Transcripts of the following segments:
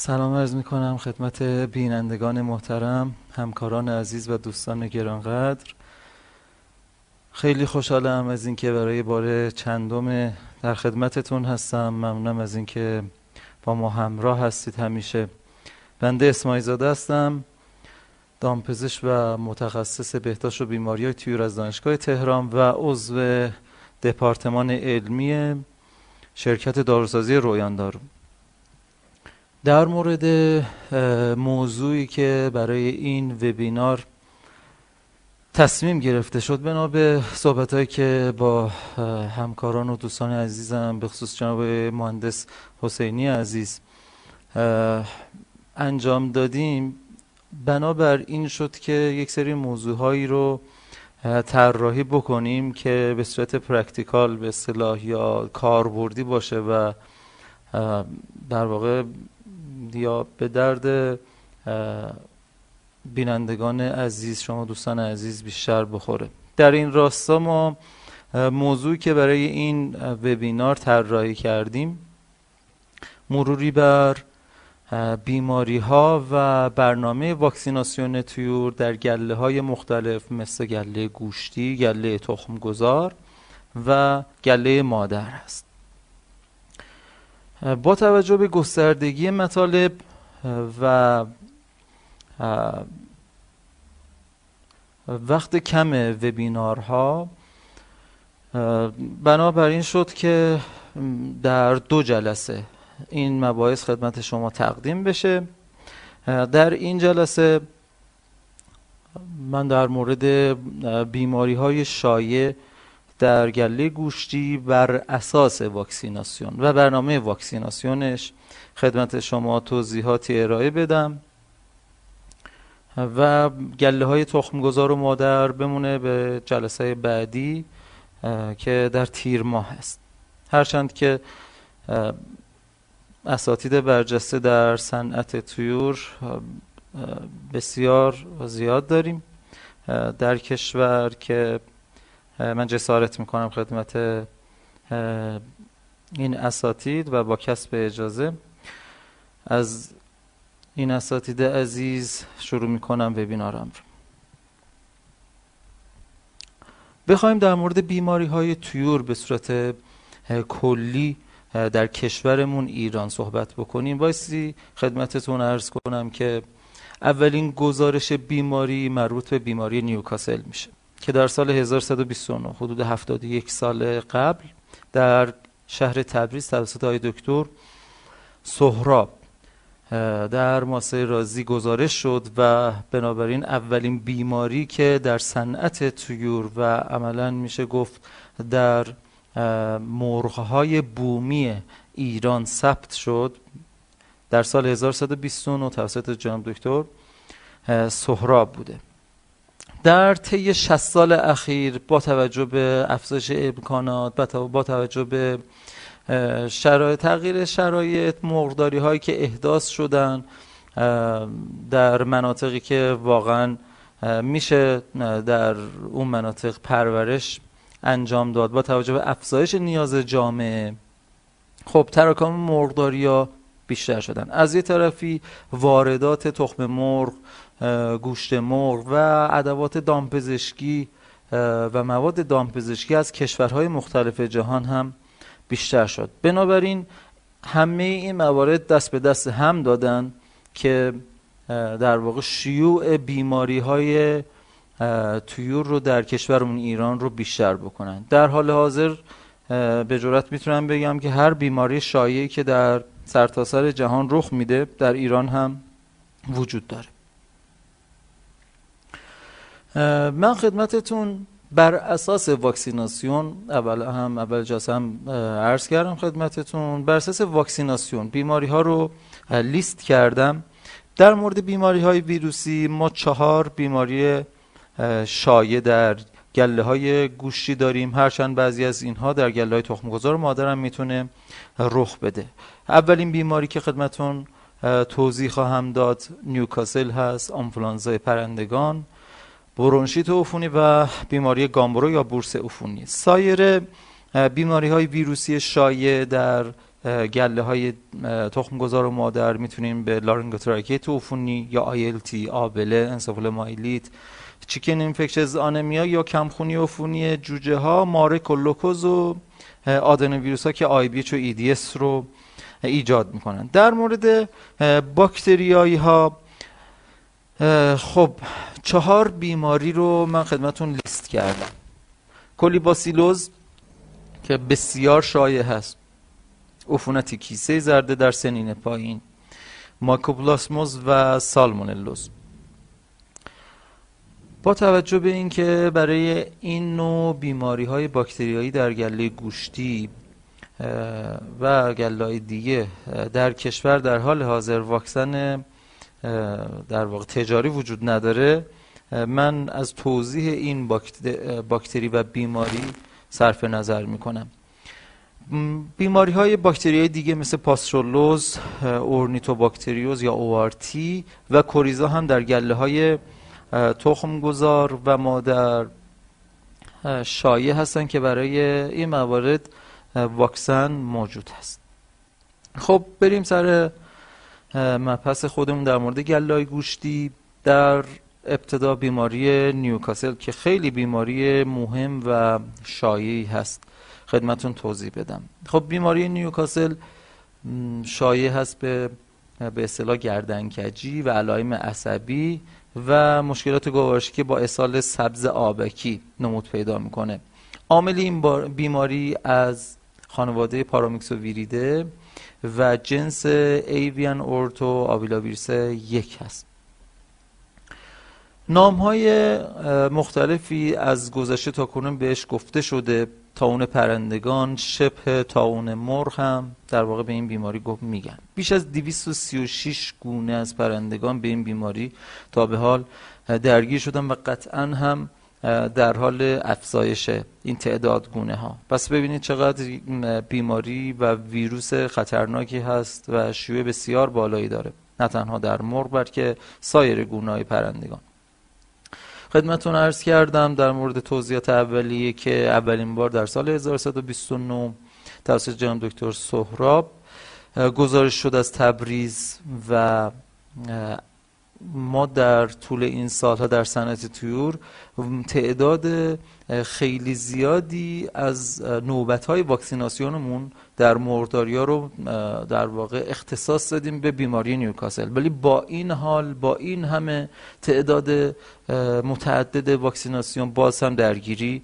سلام عرض می کنم خدمت بینندگان محترم همکاران عزیز و دوستان گرانقدر. خیلی خوشحالم از اینکه برای بار چندم در خدمتتون هستم. ممنونم از اینکه با ما همراه هستید همیشه. بنده اسماعیل زاده هستم دامپزشک و متخصص بهداشت و بیماری های تیور از دانشگاه تهران و عضو دپارتمان علمی شرکت داروسازی رویان دارو در مورد موضوعی که برای این وبینار تصمیم گرفته شد بنا به صحبت که با همکاران و دوستان عزیزم به خصوص جناب مهندس حسینی عزیز انجام دادیم. بنابر این شد که یک سری موضوع هایی رو طراحی بکنیم که به صورت practical به اصطلاح یا کاربردی باشه و در واقع یا به درد بینندگان عزیز شما دوستان عزیز بیشتر بخوره. در این راستا ما موضوعی که برای این وبینار طراحی کردیم مروری بر بیماری ها و برنامه واکسیناسیون طیور در گله های مختلف مثل گله گوشتی، گله تخمگذار و گله مادر است. با توجه به گستردگی مطالب و وقت کم وبینارها بنابراین شد که در دو جلسه این مباحث خدمت شما تقدیم بشه. در این جلسه من در مورد بیماری های شایع در گله گوشتی بر اساس واکسیناسیون و برنامه واکسیناسیونش خدمت شما توضیحاتی ارائه بدم و گله های تخمگذار و مادر بمونه به جلسه بعدی که در تیر ماه هست هرچند که اساتید برجسته در صنعت تویور بسیار زیاد داریم در کشور که من جسارت می‌کنم خدمت این اساتید و با کسب اجازه. از این اساتید عزیز شروع می‌کنم وبینارم رو. بخوایم در مورد بیماری های تویور به صورت کلی در کشورمون ایران صحبت بکنیم. بایستی خدمتتون ارز کنم که اولین گزارش بیماری مربوط به بیماری نیوکاسل میشه. که در سال 1129 حدود 71 سال قبل در شهر تبریز توسط های دکتر سهراب در ماسه رازی گزارش شد و بنابراین اولین بیماری که در صنعت تویور و عملا میشه گفت در مرغهای بومی ایران ثبت شد. در سال 1129 توسط جناب دکتر سهراب بوده. در طی 60 سال اخیر با توجه به افزایش امکانات با توجه به شرایط تغییر شرایط مرغداری هایی که احداث شدن در مناطقی که واقعا میشه در اون مناطق پرورش انجام داد با توجه به افزایش نیاز جامعه خب تراکم مرغداری ها بیشتر شدن. از یه طرفی واردات تخم مرغ گوشت مرغ و ادوات دامپزشکی و مواد دامپزشکی از کشورهای مختلف جهان هم بیشتر شد. بنابراین همه این موارد دست به دست هم دادن که در واقع شیوع بیماری های تویور رو در کشورمون ایران رو بیشتر بکنن. در حال حاضر به جرات می‌تونم بگم که هر بیماری شایعی که در سرتاسر جهان رخ میده در ایران هم وجود داره. من خدمتتون بر اساس واکسیناسیون اول هم اول جاس هم عرض کردم خدمتتون. بر اساس واکسیناسیون بیماری ها رو لیست کردم. در مورد بیماری های ویروسی ما چهار بیماری شایع در گله های گوشتی داریم. هرچند بعضی از اینها در گله های تخمگذار مادرم می‌تونه رخ بده. اولین بیماری که خدمتون توضیح خواهم داد نیوکاسل هست آنفلانزای پرندگان. برونشیت عفونی و بیماری گامبرو یا بورس عفونی. سایر بیماری های ویروسی شایع در گله های تخم گذار و مادر می‌تونیم به لارنگوتراکئیت عفونی یا ILT آبله انسفالومیلیت chicken infectious anemia یا کمخونی عفونی جوجه ها مارک و لوکوز و آدنوویروس ها که IBH و EDS رو ایجاد می‌کنن. در مورد باکتریایی ها خب چهار بیماری رو من خدمتون لیست کردم. کولیباسیلوز که بسیار شایع هست. عفونت کیسه زرده در سنین پایین. ماکوپلاسموز و سالمونلوز. با توجه به اینکه برای این نوع بیماری های باکتریایی در گله گوشتی و گله دیگه در کشور در حال حاضر واکسن در واقع تجاری وجود نداره. من از توضیح این باکتری و بیماری صرف نظر می کنم بیماری های باکتری دیگه مثل پاسترولوز، اورنیتوباکتریوز یا ORT و کوریزا هم در گله های تخم گذار و مادر شایع هستن که برای این موارد واکسن موجود هست. خب بریم سر مبحث خودمون در مورد گلای گوشتی در ابتدا بیماری نیوکاسل که خیلی بیماری مهم و شایعی هست. خدمتون توضیح بدم. خب بیماری نیوکاسل شایع هست به به اصطلاح گردنکجی و علائم عصبی و مشکلات گوارشی که با اسال سبز آبکی نمود پیدا می‌کنه. عامل این بیماری از خانواده ویریده و جنس ایویان اورتو آویلاویرس یک هست. نام های مختلفی از گذشته تا کنون بهش گفته شده. تاون پرندگان شبه تاون مرغ هم در واقع به این بیماری گفت میگن. بیش از 236 گونه از پرندگان به این بیماری تا به حال درگیر شدن و قطعا هم در حال افزایش این تعداد گونه ها پس ببینید چقدر بیماری و ویروس خطرناکی هست و شیوع بسیار بالایی داره. نه تنها در مرغ بلکه سایر گونه های پرندگان. خدمتون عرض کردم در مورد توضیحات اولیه که اولین بار در سال 1129 توسط جناب دکتر سهراب گزارش شد از تبریز و ما در طول این سالها در صنعت تویور تعداد خیلی زیادی از نوبت های واکسیناسیونمون در مرداریا رو در واقع اختصاص دادیم به بیماری نیوکاسل. ولی با این حال با این همه تعداد متعدد واکسیناسیون باز هم درگیری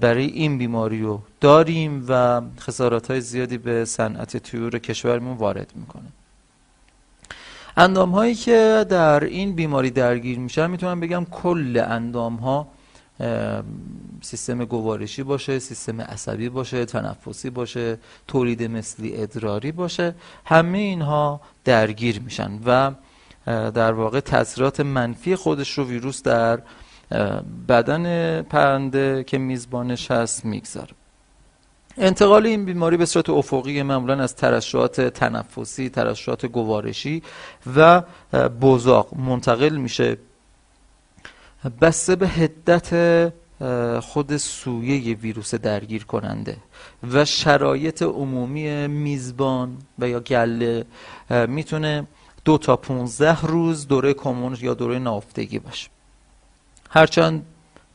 برای این بیماری رو داریم و خسارات های زیادی به صنعت تویور کشورمون وارد می‌کنه. اندام هایی که در این بیماری درگیر میشن می‌تونم بگم کل اندام ها سیستم گوارشی باشه سیستم عصبی باشه تنفسی باشه تولید مثلی ادراری باشه همه اینها درگیر میشن و در واقع تاثیرات منفی خودش رو ویروس در بدن پرنده که میزبانش هست می‌گذاره. انتقال این بیماری به صورت افقی معمولا از ترشحات تنفسی، ترشحات گوارشی و بزاق منتقل میشه. بسته به حدت خود سویه ویروس درگیر کننده و شرایط عمومی میزبان و یا گله می‌تونه دو تا پونزده روز دوره کمون یا دوره نافتگی باشه. هرچند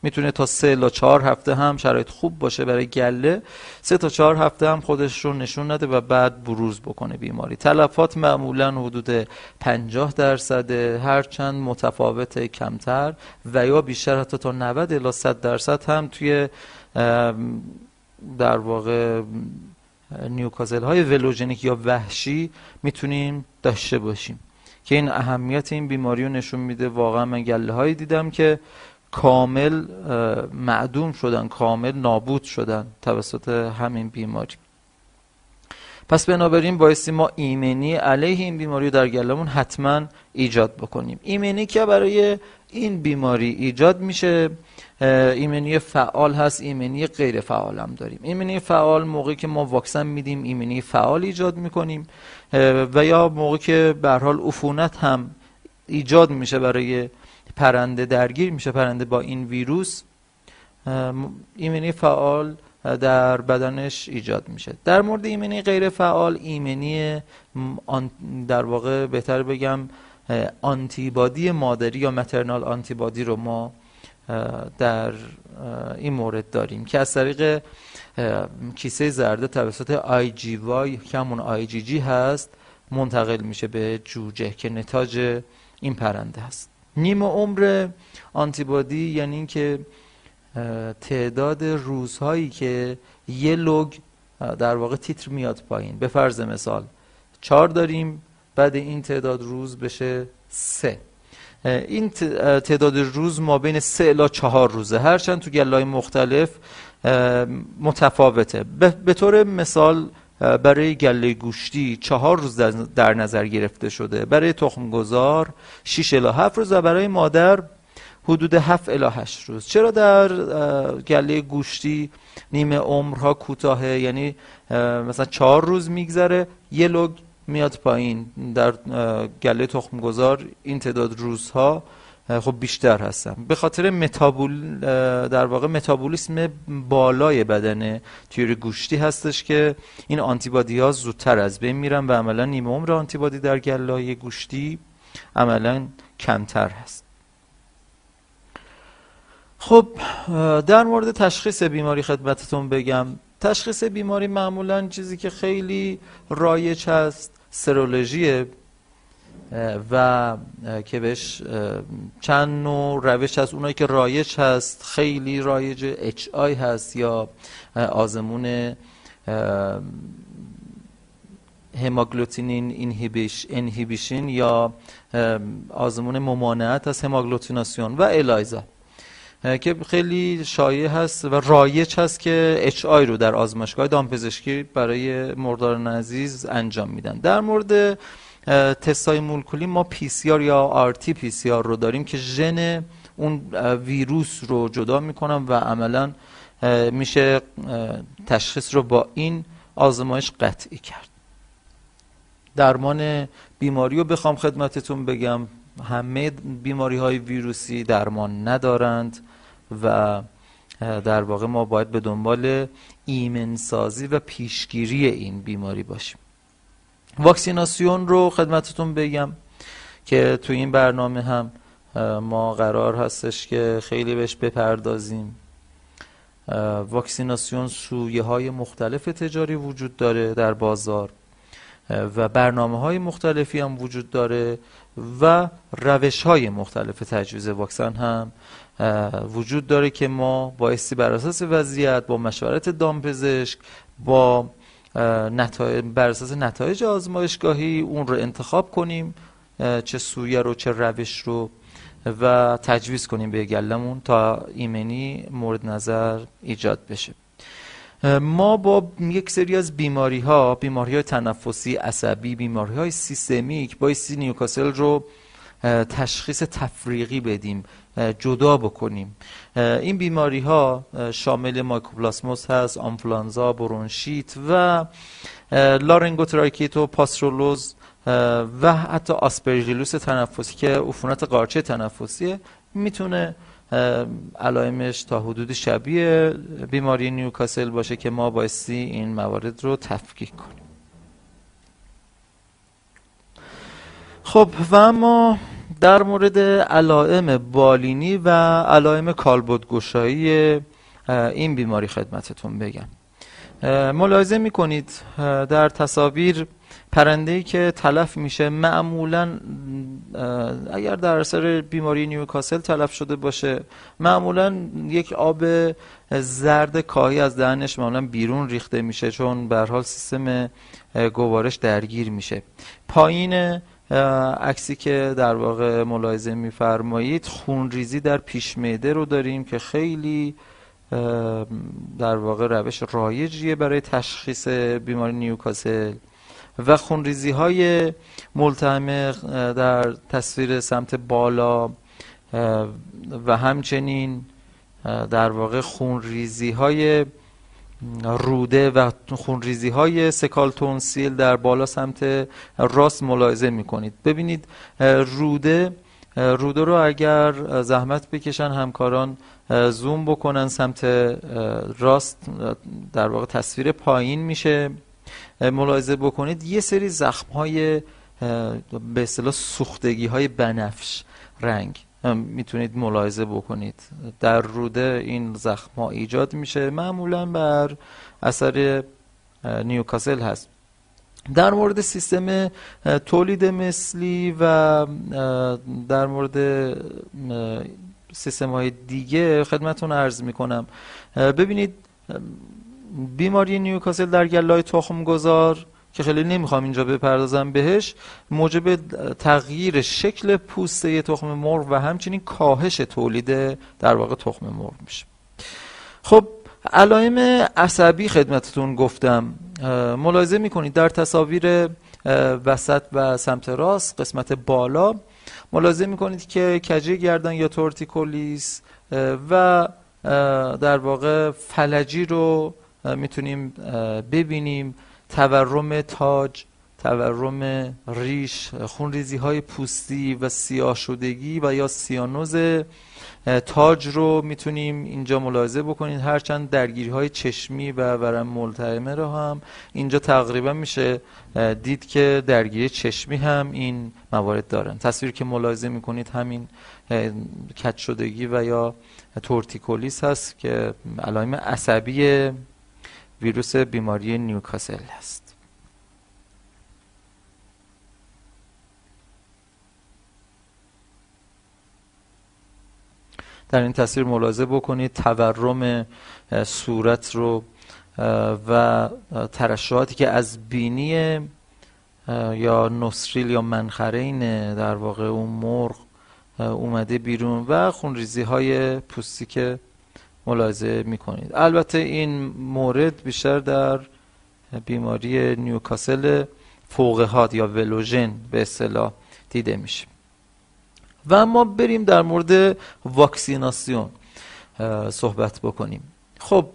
می‌تونه تا سه تا چهار هفته هم شرایط خوب باشه برای گله. سه تا چهار هفته هم خودش رو نشون نده و بعد بروز بکنه بیماری. تلفات معمولا حدود 50 درصد هرچند متفاوت کمتر و یا بیشتر حتی تا 90 الی 100 درصد هم توی در واقع نیوکازل های ولوژنیک یا وحشی می‌تونیم داشته باشیم. که این اهمیت این بیماری رو نشون میده. واقعا من گله هایی دیدم که کامل معدوم شدن کامل نابود شدن توسط همین بیماری. پس بنابراین بایستی ما ایمنی علیه این بیماری در گلمون حتما ایجاد بکنیم. ایمنی که برای این بیماری ایجاد میشه ایمنی فعال هست ایمنی غیر فعال هم داریم. ایمنی فعال موقعی که ما واکسن میدیم ایمنی فعال ایجاد می‌کنیم. و یا موقعی که به حال عفونت هم ایجاد میشه برای پرنده درگیر میشه پرنده با این ویروس ایمنی فعال در بدنش ایجاد میشه. در مورد ایمنی غیر فعال ایمنی در واقع بهتر بگم آنتیبادی مادری یا maternal antibody رو ما در این مورد داریم که از طریق کیسه زرده توسط آی جی وای که همون آی جی جی هست منتقل میشه به جوجه که نتاج این پرنده هست. نیم عمر آنتیبادی یعنی اینکه تعداد روزهایی که یه log در واقع تیتر میاد پایین. به فرض مثال چهار داریم بعد این تعداد روز بشه سه. این تعداد روز ما بین سه الا چهار روزه. هرچند تو گلای مختلف متفاوته. به طور مثال برای گله گوشتی چهار روز در نظر گرفته شده. برای تخم گذار 6 الا 7 روز و برای مادر حدود 7 الی 8 روز. چرا در گله گوشتی نیمه عمرها کوتاهه؟ یعنی مثلا چهار روز میگذره یه لوگ میاد پایین. در گله تخم گذار این تعداد روزها خب بیشتر هستن به خاطر متابول در واقع متابولیسم بالای بدن تیور گوشتی هستش که این آنتیبادی ها زودتر از بین میرن و عملا نیمه عمر آنتیبادی در گله گوشتی عملا کمتر هست. خب در مورد تشخیص بیماری خدمتتون بگم. تشخیص بیماری معمولا چیزی که خیلی رایج هست سرولوژیه و که بهش چند نوع روش هست. اونایی که رایج هست خیلی رایج اچ آی هست یا آزمون hemagglutinin inhibition یا آزمون ممانعت از هماگلوتیناسیون و الایزا. که خیلی شایع هست و رایج هست که HI رو در آزمایشگاه دامپزشکی برای مرغدار عزیز انجام میدن. در مورد تستای مولکولی ما PCR یا آر تی پی سی آر رو داریم که ژن اون ویروس رو جدا می‌کنم و عملا میشه تشخیص رو با این آزمایش قطعی کرد. درمان بیماری رو بخوام خدمتتون بگم. همه بیماری های ویروسی درمان ندارند و در واقع ما باید به دنبال ایمنسازی و پیشگیری این بیماری باشیم. واکسیناسیون رو خدمتتون بگم که تو این برنامه هم ما قرار هستش که خیلی بهش بپردازیم. واکسیناسیون سویه های مختلف تجاری وجود داره در بازار و برنامه های مختلفی هم وجود داره و روش های مختلف تجویز واکسن هم وجود داره که ما بایستی بر اساس وضعیت با مشورت دامپزشک با نتایج بر اساس نتایج آزمایشگاهی اون رو انتخاب کنیم چه سویه رو چه روش رو و تجویز کنیم به گلمون تا ایمنی مورد نظر ایجاد بشه. ما با یک سری از بیماری ها بیماری های تنفسی عصبی بیماری های سیستمیک بایستی نیوکاسل رو تشخیص تفریقی بدیم. جدا بکنیم. این بیماری ها شامل مایکوپلاسموس هست آنفلانزا برونشیت و لارنگوتراکئیت و پاسترولوز و حتی آسپرژیلوس تنفسی که عفونت قارچی تنفسیه. می‌تونه علائمش تا حدود شبیه بیماری نیوکاسل باشه که ما بایستی این موارد رو تفکیک کنیم. خب و اما در مورد علائم بالینی و علائم کالبدگشایی این بیماری خدمتتون بگم. ملاحظه می‌کنید در تصاویر پرنده که تلف میشه معمولا اگر در اثر بیماری نیوکاسل تلف شده باشه معمولا یک آب زرد کاهی از دهنش معمولا بیرون ریخته میشه چون به حال سیستم گوارش درگیر میشه. پایین عکسی که در واقع ملاحظه میفرمایید خونریزی در پیش معده رو داریم که خیلی در واقع روش رایجیه برای تشخیص بیماری نیوکاسل. و خونریزی های ملتهمه در تصویر سمت بالا و همچنین در واقع خونریزی های روده و خونریزی های سکالتونسیل در بالا سمت راست ملاحظه می کنید ببینید روده رودو رو اگر زحمت بکشن همکاران زوم بکنن سمت راست در واقع تصویر پایین میشه. ملاحظه بکنید یه سری زخم های به اصطلاح سوختگی های بنفش رنگ. می‌تونید ملاحظه بکنید. در روده این زخم ها ایجاد میشه. معمولا بر اثر نیوکاسل هست. در مورد سیستم تولید مثلی و در مورد سیستم های دیگه خدمتون عرض می‌کنم. ببینید بیماری نیوکاسل در گلای تخم گذار که خیلی نمی‌خوام اینجا بپردازم بهش موجب تغییر شکل پوسته تخم مرغ و همچنین کاهش تولید در واقع تخم مرغ میشه. خب علائم عصبی خدمتتون گفتم. ملاحظه می‌کنید در تصاویر وسط و سمت راست قسمت بالا ملاحظه می‌کنید که کجه گردن یا تورتیکولیس و در واقع فلجی رو می‌تونیم ببینیم. تورم تاج تورم ریش خونریزی های پوستی و سیاه شدگی و یا سیانوز تاج رو می‌تونیم اینجا ملاحظه بکنید هرچند درگیری های چشمی و ورم ملتهمه رو هم اینجا تقریبا میشه دید که درگیری چشمی هم این موارد دارن. تصویر که ملاحظه می‌کنید همین کج شدگی و یا تورتیکولیس هست که علائم عصبی ویروس بیماری نیوکاسل هست. در این تصویر ملاحظه بکنید تورم صورت رو و ترشحاتی که از بینی یا نصریل یا منخرین در واقع اون مرغ اومده بیرون و خونریزی های پوستی که ملاحظه می‌کنید. البته این مورد بیشتر در بیماری نیوکاسل فوقهات یا ولوژن به اصطلاح دیده میشه. و اما بریم در مورد واکسیناسیون صحبت بکنیم. خب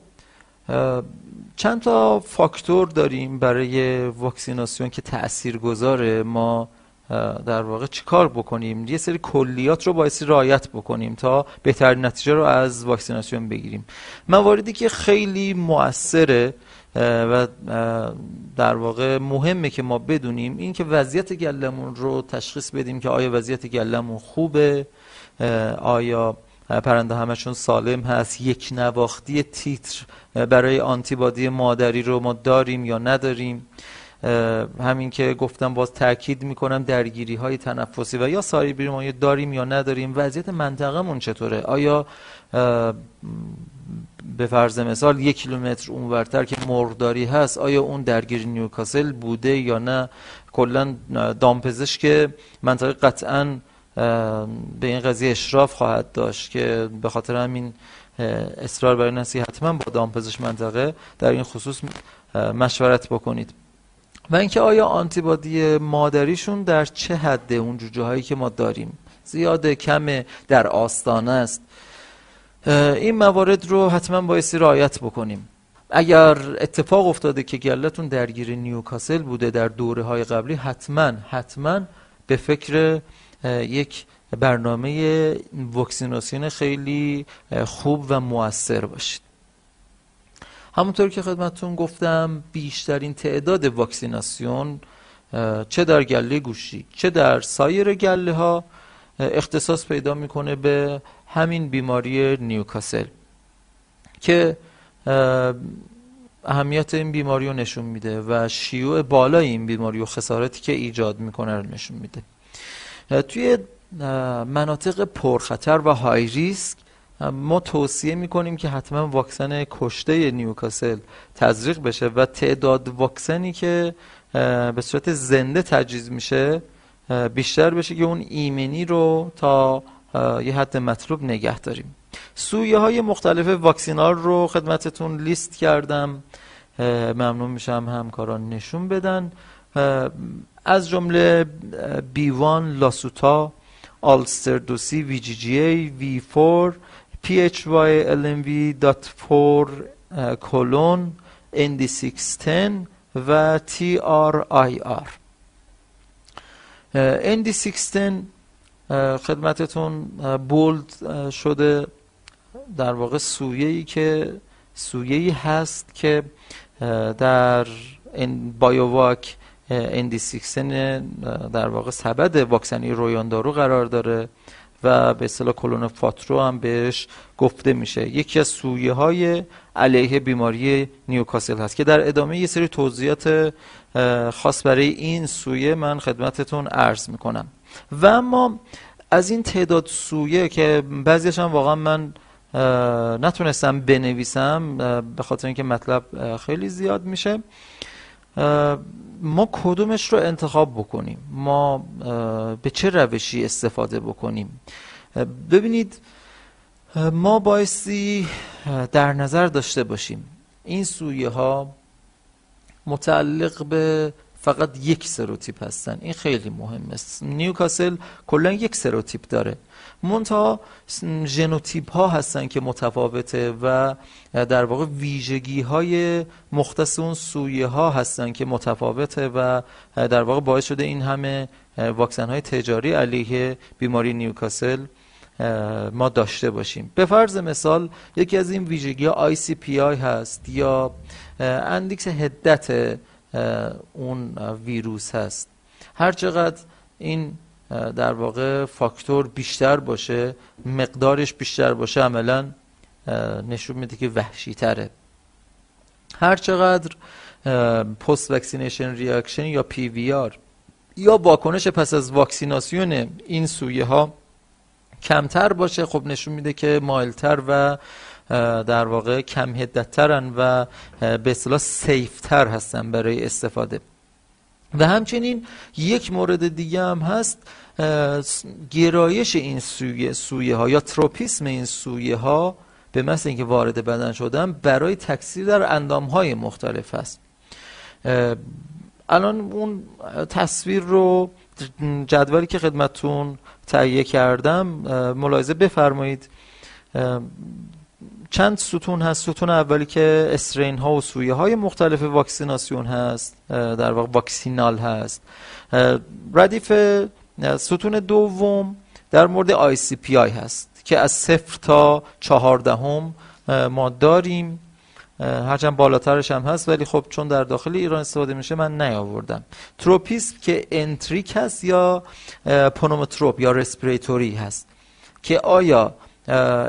چند تا فاکتور داریم برای واکسیناسیون که تأثیر گذاره ما در واقع چیکار بکنیم؟ یه سری کلیات رو بایستی رعایت بکنیم تا بهترین نتیجه رو از واکسیناسیون بگیریم. مواردی که خیلی مؤثره و در واقع مهمه که ما بدونیم این که وضعیت گلمون رو تشخیص بدیم که آیا وضعیت گلمون خوبه آیا پرنده همشون سالم هست یک نواختی تیتر برای آنتیبادی مادری رو ما داریم یا نداریم. همین که گفتم باز تاکید می‌کنم درگیری های تنفسی و یا ساری بیماری داریم یا نداریم وضعیت منطقهمون چطوره؟ آیا به فرض مثال یک کیلومتر اونورتر که مرغداری هست آیا اون درگیری نیوکاسل بوده یا نه؟ کلا دامپزشک منطقه قطعا به این قضیه اشراف خواهد داشت که به خاطر همین اصرار برای نسی حتما با دامپزشک منطقه در این خصوص مشورت بکنید. و اینکه آیا آنتیبادی مادریشون در چه حده اون جوجه هایی که ما داریم؟ زیاده کم در آستانه است. این موارد رو حتما بایستی رعایت بکنیم. اگر اتفاق افتاده که گلتون درگیر نیوکاسل بوده در دوره های قبلی حتما حتما به فکر یک برنامه واکسیناسیون خیلی خوب و موثر باشید. همونطور که خدمتون گفتم بیشترین تعداد واکسیناسیون چه در گله گوشی چه در سایر گله ها اختصاص پیدا می‌کنه به همین بیماری نیوکاسل که اهمیت این بیماری رو نشون میده و شیوع بالای این بیماری و خسارتی که ایجاد می‌کنه رو نشون میده. توی مناطق پرخطر و های ریسک ما توصیه می‌کنیم که حتما واکسن کشته نیوکاسل تزریق بشه و تعداد واکسنی که به صورت زنده تجهیز میشه بیشتر بشه که اون ایمنی رو تا یه حد مطلوب نگه داریم. سویه های مختلف واکسینال رو خدمتتون لیست کردم. ممنون میشم همکاران نشون بدن. از جمله بیوان لاسوتا آلستر دوسی وی جی جی ای وی فور پی اچ وای ال ام وی دات فور کلون ND 610 و TRIR ND 610 خدمتتون بولد شده در واقع سویه ای که سویه ای هست که در BIO-VAC ND six ten در واقع سبد واکسنی رویاندارو قرار داره. و به اصطلاح کلون Fatro هم بهش گفته میشه. یکی از سویه های علیه بیماری نیوکاسل هست که در ادامه یه سری توضیحات خاص برای این سویه من خدمتتون عرض می‌کنم. و اما از این تعداد سویه که بعضیش هم واقعا من نتونستم بنویسم به خاطر اینکه مطلب خیلی زیاد میشه ما کدومش رو انتخاب بکنیم؟ ما به چه روشی استفاده بکنیم؟ ببینید ما بایستی در نظر داشته باشیم. این سویه ها متعلق به فقط یک سروتیپ هستن. این خیلی مهمه. نیوکاسل کلا یک سروتیپ داره. منتها ژنوتیپ ها هستن که متفاوته و در واقع ویژگی های مختص اون سویه ها هستن که متفاوته و در واقع باعث شده این همه واکسن های تجاری علیه بیماری نیوکاسل ما داشته باشیم. به فرض مثال یکی از این ویژگی ها ICPI هست یا اندیکس حدت اون ویروس هست. هر چقدر این در واقع فاکتور بیشتر باشه مقدارش بیشتر باشه عملا نشون میده که وحشی تره هر چقدر post vaccination reaction یا PVR یا واکنش پس از واکسیناسیون این سویه ها کمتر باشه خب نشون میده که mild تر و در واقع کم حدت ترن و به اصطلاح سیفتر هستن برای استفاده. و همچنین یک مورد دیگه هم هست گرایش این سویه, سویه ها یا تروپیسم این سویه ها به مثل اینکه وارد بدن شدن برای تکثیر در اندام های مختلف هست الان اون تصویر رو جدولی که خدمتون تهیه کردم ملاحظه بفرمایید. چند ستون هست؟ ستون اولی که strain ها و سویه های مختلف واکسیناسیون هست در واقع واکسینال هست. ردیف ستون دوم در مورد ICPI هست که از صفر تا چهاردهم ما داریم. هرچند بالاترش هم هست ولی خب چون در داخل ایران استفاده میشه من نیاوردم. تروپیسم که enteric هست یا pneumotrop یا respiratory هست؟ که آیا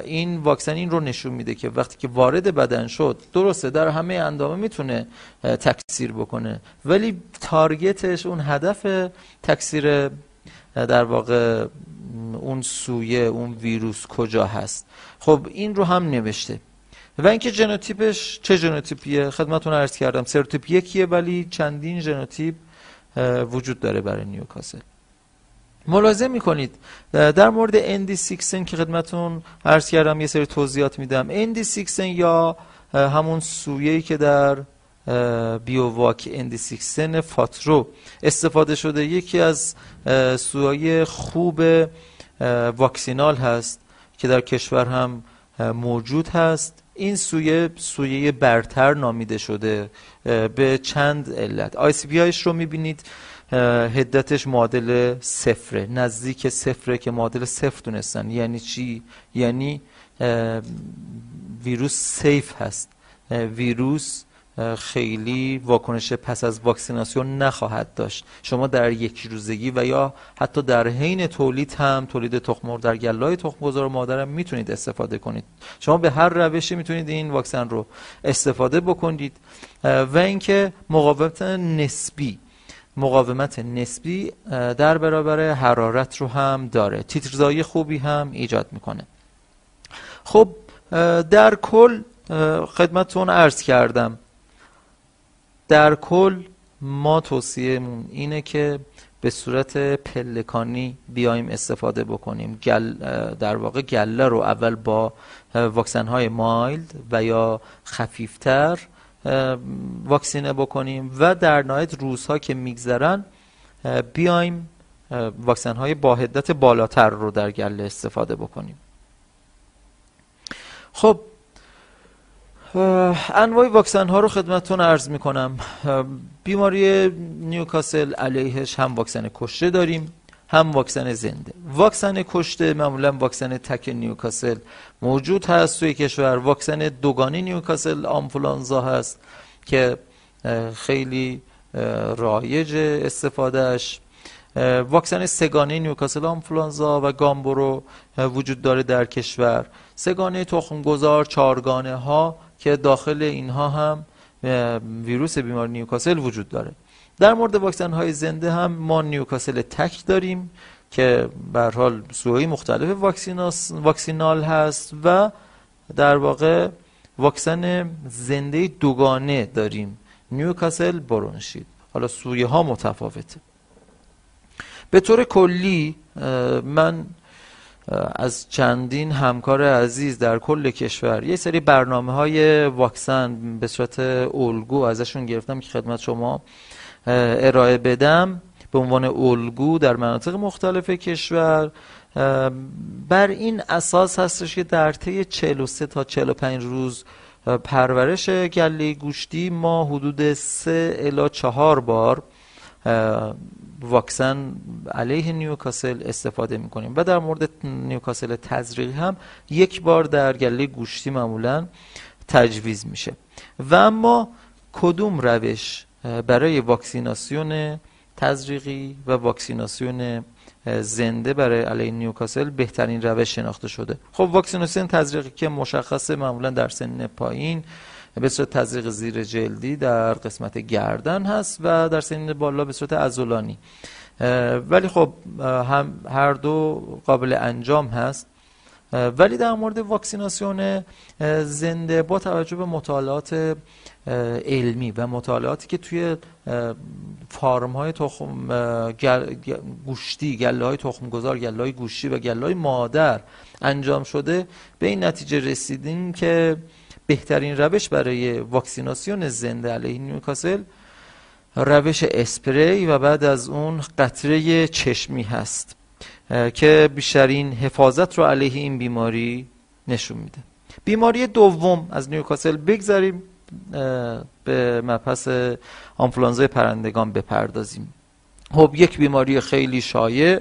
این واکسن این رو نشون میده که وقتی که وارد بدن شد درسته در همه اندام ها می‌تونه تکثیر بکنه. ولی target ش اون هدف تکثیر در واقع اون سویه اون ویروس کجا هست. خب این رو هم نوشته. و اینکه ژنوتیپش چه ژنوتیپیه خدمتتون عرض کردم سروتیپ یکیه ولی چندین ژنوتیپ وجود داره برای نیوکاسل. ملاحظه می‌کنید. در مورد ND six ten که خدمتون عرض کردم یه سری توضیحات میدم. ND six ten یا همون سویه‌ای که در BIO-VAC ND six ten Fatro استفاده شده یکی از سویه های خوب واکسینال هست که در کشور هم موجود هست. این سویه سویه برتر نامیده شده به چند علت. IC رو می‌بینید. هدتش معادل صفره. نزدیک صفره که معادل صفر دونستن یعنی چی؟ یعنی ویروس سیف هست. ویروس خیلی واکنش پس از واکسیناسیون نخواهد داشت. شما در یک روزگی و یا حتی در حین تولید هم تولید تخم در گلای تخم گذار مادر می‌تونید استفاده کنید. شما به هر روشی می‌تونید این واکسن رو استفاده بکنید. و اینکه مقاومت نسبی مقاومت نسبی در برابر حرارت رو هم داره. تیترزایی خوبی هم ایجاد می‌کنه. خب در کل خدمتتون عرض کردم. در کل ما توصیهمون اینه که به صورت پلکانی بیایم استفاده بکنیم. گل در واقع گله رو اول با واکسن های مایلد و یا خفیفتر واکسینه بکنیم و در نهایت روزها که میگذرن بیایم واکسن های با حدت بالاتر رو در گله استفاده بکنیم. خب انواع واکسن ها رو خدمتتون عرض می کنم بیماری نیوکاسل علیهش هم واکسن کشته داریم. هم واکسن زنده. واکسن کشته معمولا واکسن تک نیوکاسل موجود هست توی کشور. واکسن دوگانی نیوکاسل آنفولانزا هست که خیلی رایج استفادهش واکسن سگانه نیوکاسل آنفولانزا و گامبرو وجود داره در کشور. سگانه تخمگذار چارگانه ها که داخل اینها هم ویروس بیمار نیوکاسل وجود داره. در مورد واکسن های زنده هم ما نیوکاسل تک داریم که به حال سوهای مختلف واکسینال هست و در واقع واکسن زنده دوگانه داریم. نیوکاسل برونشید. حالا سویه ها متفاوته. به طور کلی من از چندین همکار عزیز در کل کشور یه سری برنامه های واکسن به صورت الگو ازشون گرفتم که خدمت شما ارائه بدم به عنوان الگو در مناطق مختلف کشور. بر این اساس هستش که در طی 43 تا 45 روز پرورش گله گوشتی ما حدود 3 الی 4 بار واکسن علیه نیوکاسل استفاده می‌کنیم. و در مورد نیوکاسل تزریقی هم یک بار در گله گوشتی معمولا تجویز میشه. و اما کدوم روش برای واکسیناسیون تزریقی و واکسیناسیون زنده برای علیه نیوکاسل بهترین روش شناخته شده. خب واکسیناسیون تزریقی که مشخصه معمولا در سن پایین به صورت تزریق زیر جلدی در قسمت گردن هست و در سن بالا به صورت ازولانی. ولی خب هم هر دو قابل انجام هست. ولی در مورد واکسیناسیون زنده با توجه به مطالعات علمی و مطالعاتی که توی فارم های تخم گل، گوشتی گله های تخم گذار گله های گوشتی و گله های مادر انجام شده به این نتیجه رسیدیم که بهترین روش برای واکسیناسیون زنده علیه نیوکاسل روش اسپری و بعد از اون قطره چشمی هست. که بیشترین حفاظت رو علیه این بیماری نشون میده. بیماری دوم از نیوکاسل بگذاریم به مبحث آنفلانزای پرندگان بپردازیم. خب یک بیماری خیلی شایع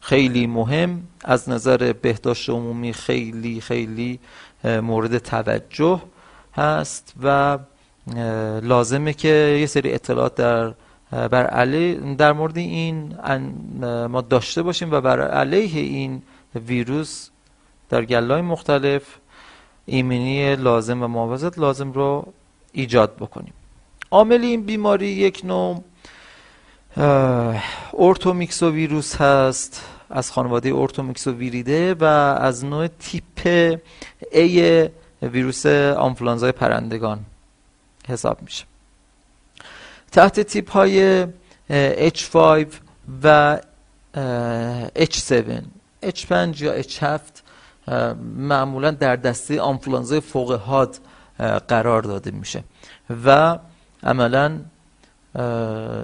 خیلی مهم از نظر بهداشت عمومی خیلی خیلی مورد توجه هست و لازمه که یه سری اطلاعات در بر علیه در مورد این ما داشته باشیم و بر علیه این ویروس در گلای مختلف ایمنی لازم و محافظت لازم رو ایجاد بکنیم. عامل این بیماری یک نوع ارتومیکسو ویروس هست. از خانواده ارتومیکسو ویریده و از نوع تیپ A ویروس آنفلانزای پرندگان حساب میشه. تحت تیپ های H5 و H7 H5 یا H7 معمولا در دسته آنفلانزای فوق حاد قرار داده میشه. و عملا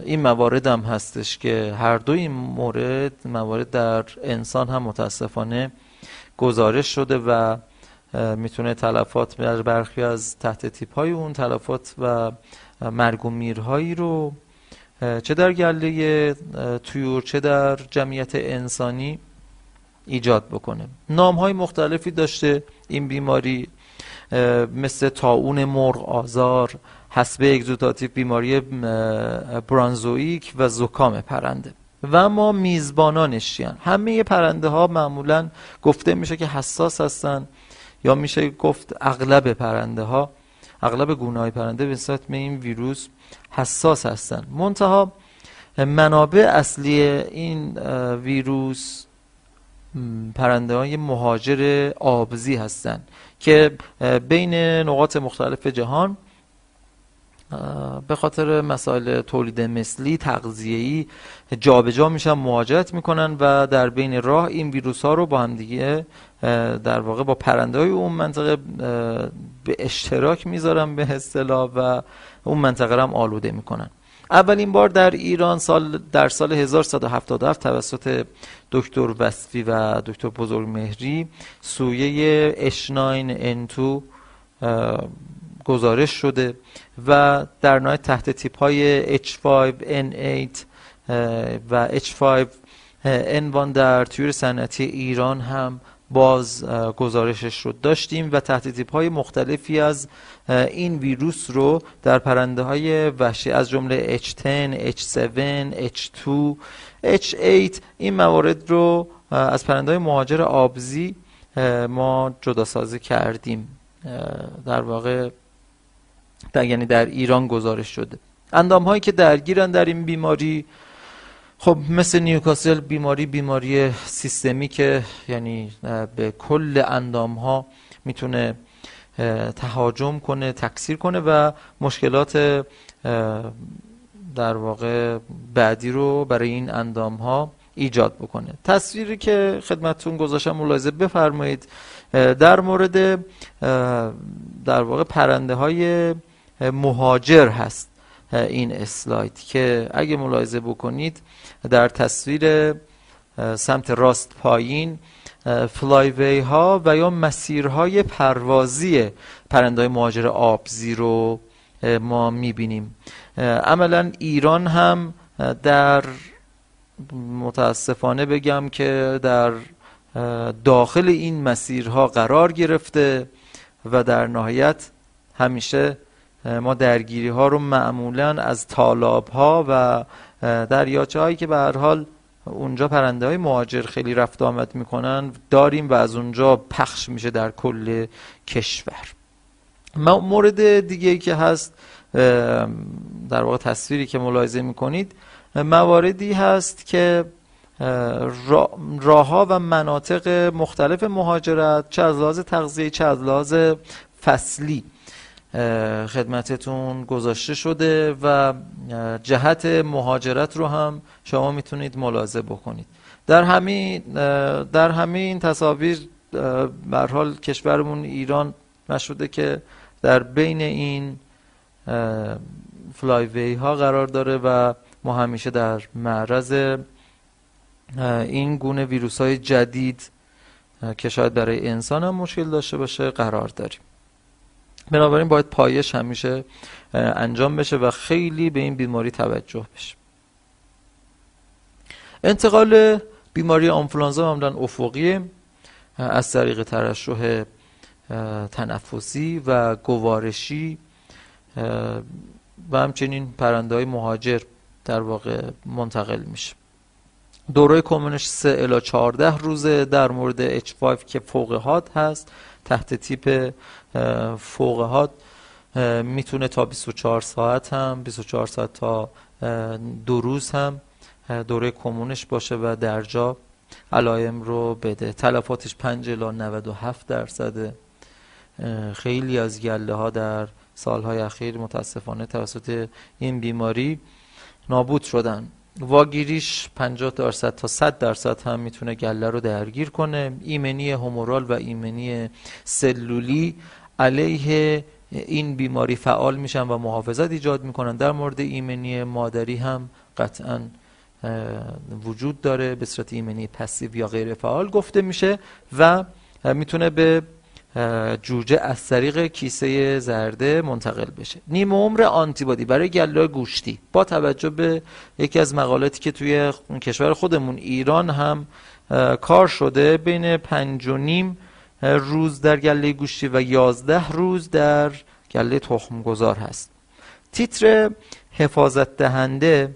این موارد هم هستش که هر دو این مورد موارد در انسان هم متاسفانه گزارش شده و می‌تونه تلفات در برخی از تحت تیپ های اون تلفات و مرگ و میرهایی رو چه در گله تویور چه در جمعیت انسانی ایجاد بکنه. نام های مختلفی داشته این بیماری مثل تاون مرغ آزار حسب اگزوتاتیو بیماری برانزویک و زکام پرنده. و ما میزبانانش همه پرنده ها معمولا گفته میشه که حساس هستن یا میشه گفت اغلب پرنده ها اغلب گونه های پرنده به نسبت به این ویروس حساس هستن. منتها منابع اصلی این ویروس پرنده های مهاجر آبزی هستند که بین نقاط مختلف جهان به خاطر مسائل تولید مثلی تغذیه‌ای جابجا میشن مهاجرت می‌کنن و در بین راه این ویروس ها رو با هم دیگه در واقع با پرنده های اون منطقه به اشتراک می‌ذارن به اصطلاح و اون منطقه رو هم آلوده می‌کنن. اولین بار در ایران سال در سال 1177 توسط دکتر وصفی و دکتر بزرگ مهری سویه اشناین انتو گزارش شده و در نهایت تحت تیپ های H5N8 و H5 انوان در تیور صنعتی ایران هم باز گزارشش رو داشتیم و تحت تیپ های مختلفی از این ویروس رو در پرنده های وحشی از جمله H10, H7, H2, H8 این موارد رو از پرنده های مهاجر آبزی ما جدا سازی کردیم در واقع در یعنی در ایران گزارش شده. اندام هایی که درگیرن در این بیماری خب مثل نیوکاسل بیماری بیماری سیستمی که یعنی به کل اندام ها می‌تونه تهاجم کنه تکثیر کنه و مشکلات در واقع بعدی رو برای این اندام ها ایجاد بکنه. تصویری که خدمتتون گذاشتم ملاحظه بفرمایید در مورد در واقع پرنده های مهاجر هست این اسلاید که اگه ملاحظه بکنید در تصویر سمت راست پایین فلایوی ها و یا مسیرهای پروازی پرنده های مهاجر آبزی رو ما می‌بینیم. عملا ایران هم در متاسفانه بگم که در داخل این مسیرها قرار گرفته و در نهایت همیشه ما درگیری ها رو معمولا از طالاب ها و دریاچه هایی که به هر حال اونجا پرنده های مهاجر خیلی رفت آمد می‌کنن داریم و از اونجا پخش میشه در کل کشور. مورد دیگه که هست در واقع تصویری که ملاحظه می‌کنید مواردی هست که راه ها و مناطق مختلف مهاجرت چه از لحاظ تغذیه چه از لحاظ فصلی خدمتتون گذاشته شده و جهت مهاجرت رو هم شما می‌تونید ملاحظه بکنید. در همین در همین تصاویر به حال کشورمون ایران نشده که در بین این فلایوی ها قرار داره و ما همیشه در معرض این گونه ویروس های جدید که شاید برای انسان هم مشکل داشته باشه قرار داریم. بنابراین باید پایش همیشه انجام بشه و خیلی به این بیماری توجه بشه. انتقال بیماری آنفلانزا معمولا افقی از طریق ترشح تنفسی و گوارشی و همچنین پرنده های مهاجر در واقع منتقل میشه. دوره کمونش 3 الی 14 روزه در مورد H5 که فوقهات هست تحت تیپ فوقهات می‌تونه تا 24 ساعت هم 24 ساعت تا دو روز هم دوره کمونش باشه و درجا علائم رو بده. تلفاتش 5 الی 97 درصده. خیلی از گله ها در سالهای اخیر متاسفانه توسط این بیماری نابود شدن. واگیریش 50 درصد تا 100 درصد هم می‌تونه گله رو درگیر کنه. ایمنی همورال و ایمنی سلولی علیه این بیماری فعال میشن و محافظت ایجاد می‌کنن. در مورد ایمنی مادری هم قطعا وجود داره. به صورت ایمنی پسیو یا غیر فعال گفته میشه و می‌تونه به جوجه از طریق کیسه زرده منتقل بشه. نیم عمر آنتیبادی برای گله گوشتی. با توجه به یکی از مقالاتی که توی کشور خودمون ایران هم کار شده بین پنج و نیم روز در گله گوشتی و یازده روز در گله تخمگذار هست. تیتر حفاظت دهنده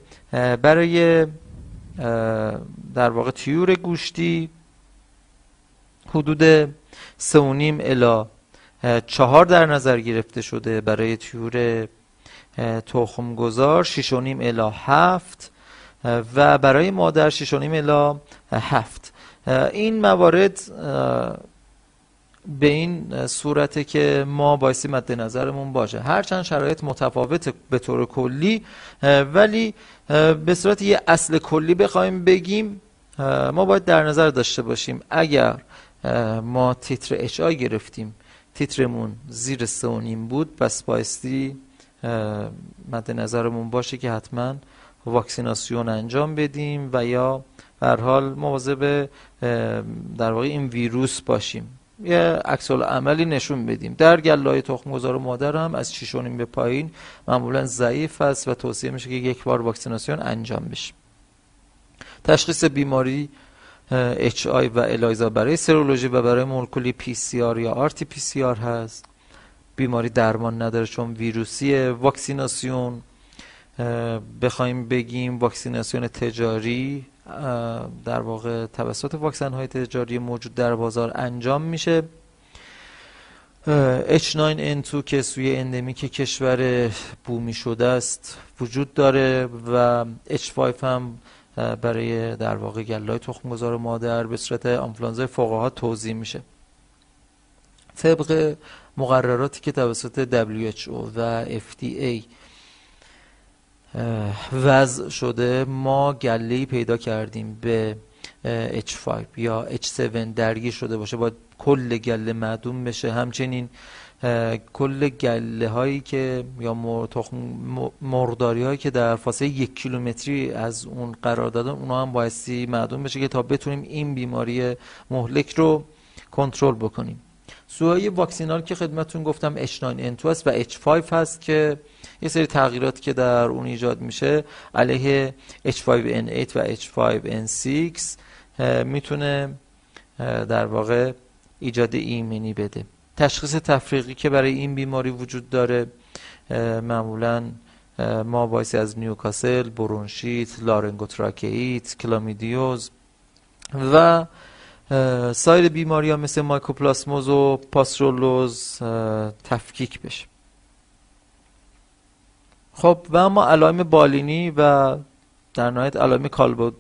برای در واقع تیور گوشتی حدود سه و نیم الا چهار در نظر گرفته شده برای تیور تخمگذار شیش و نیم الا هفت و برای مادر شیش و نیم الا هفت. این موارد به این صورته که ما بایستی مد نظرمون باشه. هرچند شرایط متفاوت به طور کلی ولی به صورت یه اصل کلی بخوایم بگیم ما باید در نظر داشته باشیم. اگر ما تیتر اچ آی گرفتیم تیترمون زیر سه و نیم بود پس بایستی مد نظرمون باشه که حتما واکسیناسیون انجام بدیم و یا هر حال مواظب در واقع این ویروس باشیم. یه عکس عملی نشون بدیم. در گلای تخمگذار مادر هم از 6 به پایین معمولا ضعیف است و توصیه میشه که یک بار واکسیناسیون انجام بشه. تشخیص بیماری آی و الایزا برای سرولوژی و برای مولکولی آر یا آر هست. بیماری درمان نداره چون ویروسی واکسیناسیون بخوایم بگیم واکسیناسیون تجاری در واقع توسط واکسن های تجاری موجود در بازار انجام میشه. H9N2 که سوی اندمیک کشور بومی شده است وجود داره و H5 هم برای در واقع گلای تخمگذار مادر به صورت آنفلانزای فوقها توضیح میشه. طبق مقرراتی که توسط WHO و FDA وضع شده. ما گله پیدا کردیم به H5 یا H7 درگیر شده باشه. با کل گله معدوم بشه. همچنین کل گله هایی که یا مرداری هایی که در فاصله یک کیلومتری از اون قرار دادن اونا هم بایستی معدوم بشه که تا بتونیم این بیماری مهلک رو کنترل بکنیم. سوهای واکسینال که خدمتون گفتم H9N2 است و H5 هست که یه سری تغییرات که در اون ایجاد میشه علیه H5N8 و H5N6 می‌تونه در واقع ایجاد ایمنی بده. تشخیص تفریقی که برای این بیماری وجود داره معمولا ما باعثی از نیوکاسل، برونشیت، لارنگوتراکیت، کلامیدیوز و سایر بیماری ها مثل مایکوپلاسموز و پاسترولوز تفکیک بشه. خب و اما علائم بالینی و در نهایت علائم کالبد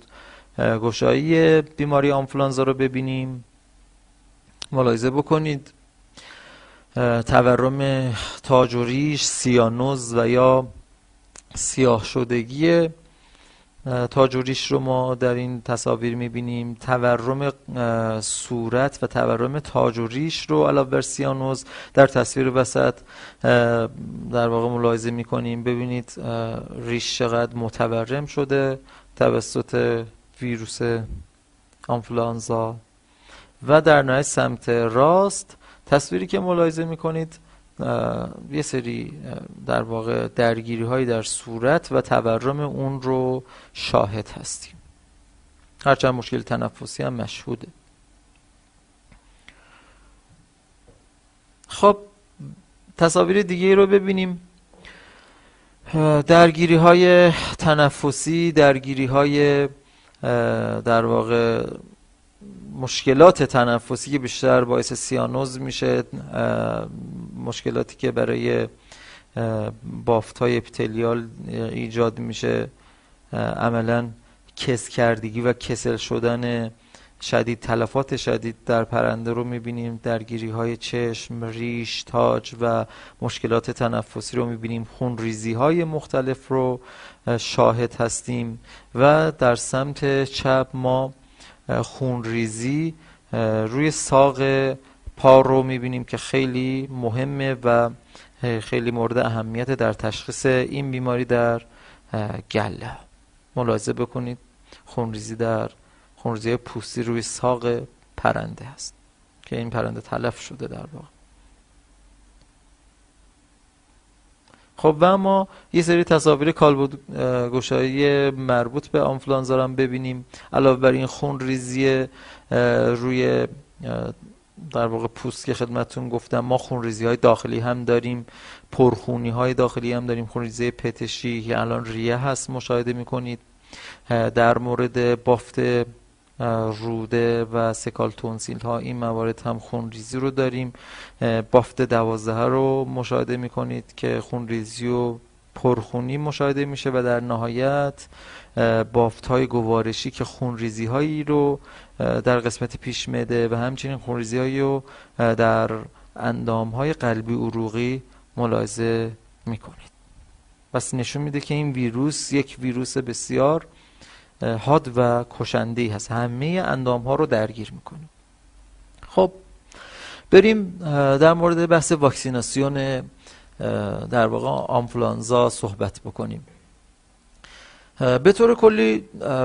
گشایی بیماری آنفلانزا رو ببینیم. ملاحظه بکنید. تورم تاج و ریش سیانوز و یا سیاه شدگی تاج و ریش رو ما در این تصاویر می‌بینیم. تورم صورت و تورم تاج و ریش رو علاوه بر سیانوز در تصویر وسط در واقع ملاحظه می‌کنیم. ببینید ریش چقدر متورم شده توسط ویروس آنفلانزا و در نهایت سمت راست تصویری که ملاحظه می‌کنید یه سری در واقع درگیری هایی در صورت و تورم اون رو شاهد هستیم. هرچند مشکل تنفسی هم مشهوده. خب تصاویر دیگه رو ببینیم. درگیری های تنفسی درگیری های در واقع مشکلات تنفسی که بیشتر باعث سیانوز میشه مشکلاتی که برای بافت های اپیتلیال ایجاد میشه. عملا کس کردگی و کسل شدن شدید تلفات شدید در پرنده رو می‌بینیم. درگیری های چشم، ریش، تاج و مشکلات تنفسی رو می‌بینیم. خونریزی های مختلف رو شاهد هستیم و در سمت چپ ما خونریزی روی ساق پا رو می‌بینیم که خیلی مهمه و خیلی مورد اهمیت در تشخیص این بیماری در گله. ملاحظه بکنید خونریزی در خونریزی پوستی روی ساق پرنده هست که این پرنده تلف شده در واقع. خب و ما یه سری تصاویر کالبد گشایی مربوط به آنفلانزا هم ببینیم. علاوه بر این خون ریزی روی در واقع پوست که خدمتون گفتم ما خونریزی های داخلی هم داریم پرخونی های داخلی هم داریم. خونریزی پتشی که الان ریه هست مشاهده می‌کنید. در مورد بافت روده و سکال تونسیل ها این موارد هم خونریزی رو داریم. بافت دوازده رو مشاهده می‌کنید که خونریزی و پرخونی مشاهده میشه و در نهایت بافت های گوارشی که خونریزی هایی رو در قسمت پیش مده و همچنین خونریزی هایی رو در اندام های قلبی عروقی ملاحظه می‌کنید. پس نشون میده که این ویروس یک ویروس بسیار حاد و کشنده هست. همه اندام ها رو درگیر می‌کنه. خب بریم در مورد بحث واکسیناسیون در واقع آنفلانزا صحبت بکنیم. به طور کلی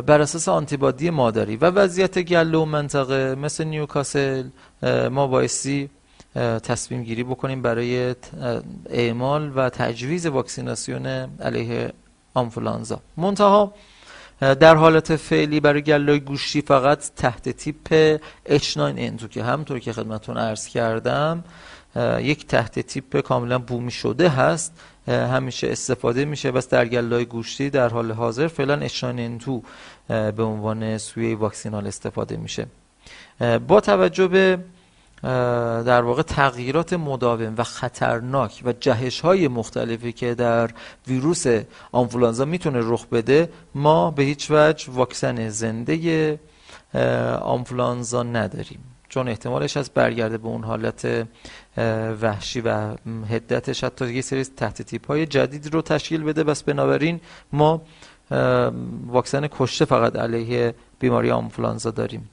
بر اساس آنتیبادی مادری و وضعیت گله و منطقه مثل نیوکاسل ما بایستی تصمیم گیری بکنیم برای اعمال و تجویز واکسیناسیون علیه آنفلانزا منتها در حالت فعلی برای گلای گوشتی فقط تحت تیپ H9N2 که همطور که خدمتون عرض کردم یک تحت تیپ کاملا بومی شده هست. همیشه استفاده میشه بس در گلای گوشتی در حال حاضر فعلا H9N2 به عنوان سویه واکسینال استفاده میشه. با توجه به در واقع تغییرات مداوم و خطرناک و جهش های مختلفی که در ویروس آنفولانزا می‌تونه رخ بده ما به هیچ وجه واکسن زنده آنفولانزا نداریم. چون احتمالش از برگرده به اون حالت وحشی و هدتش حتی یه سری تحت تیپ های جدید رو تشکیل بده. بس بنابراین ما واکسن کشته فقط علیه بیماری آنفولانزا داریم.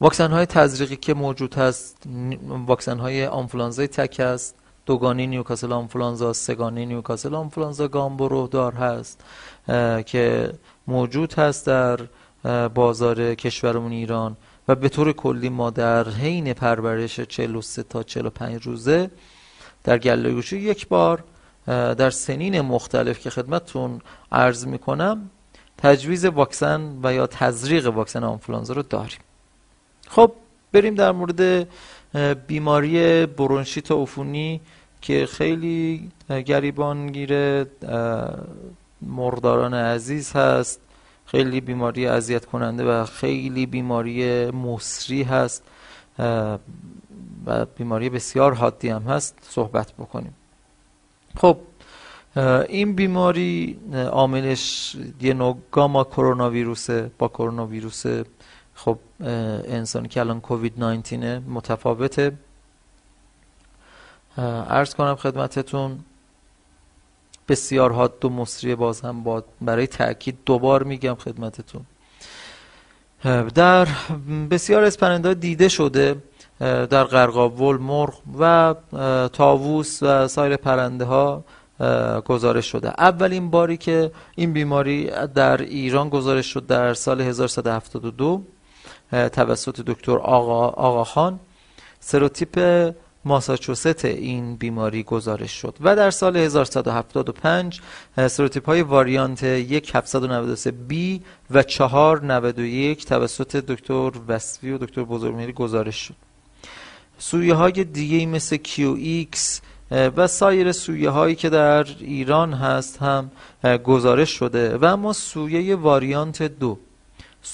واکسن های تزریقی که موجود هست واکسن های آنفولانزای تک هست دوگانی نیوکاسل آنفولانزا سگانی نیوکاسل آنفولانزا گامبرو دار هست که موجود هست در بازار کشورمون ایران و به طور کلی ما در حین پرورش 43 تا 45 روزه در گله گوشی یک بار در سنین مختلف که خدمتتون عرض می‌کنم تجویز واکسن و یا تزریق واکسن آنفولانزا رو داریم. خب بریم در مورد بیماری برونشیت عفونی که خیلی گریبانگیر مرداران عزیز هست خیلی بیماری اذیت کننده و خیلی بیماری مصری هست و بیماری بسیار حادی هم هست. صحبت بکنیم. خب این بیماری عاملش یه نوع گاما کرونا ویروسه با کرونا ویروس خب انسانی که الان کووید 19 متفاوته. ارز کنم خدمتتون بسیار حاد و مصری باز هم با برای تاکید دوبار میگم خدمتتون. در بسیار از پرنده دیده شده در قرقاول مرغ و تاووس و سایر پرنده ها گزارش شده. اولین باری که این بیماری در ایران گزارش شد در سال 1172 توسط دکتر آقا, آقا خان. سروتیپ ماساچوست این بیماری گزارش شد. و در سال 1175 سروتیپ های واریانت 1793 b و 491 توسط دکتر وسوی و دکتر بزرگمیری گزارش شد. سویه های دیگه مثل QX و سایر سویه هایی که در ایران هست هم گزارش شده. و اما سویه واریانت دو.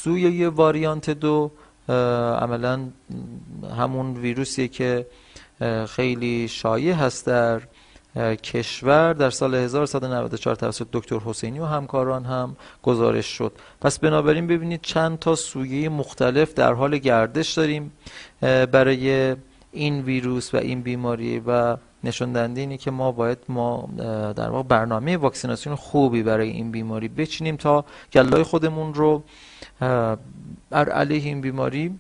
سویه واریانت دو عملا همون ویروسیه که خیلی شایع هست در کشور. در سال 1194 توسط دکتر حسینی و همکاران هم گزارش شد. پس بنابراین ببینید چند تا سویه مختلف در حال گردش داریم برای این ویروس و این بیماری و نشون دهنده اینه که ما باید ما در واقع برنامه واکسیناسیون خوبی برای این بیماری بچینیم تا گلای خودمون رو بر علیه این بیماری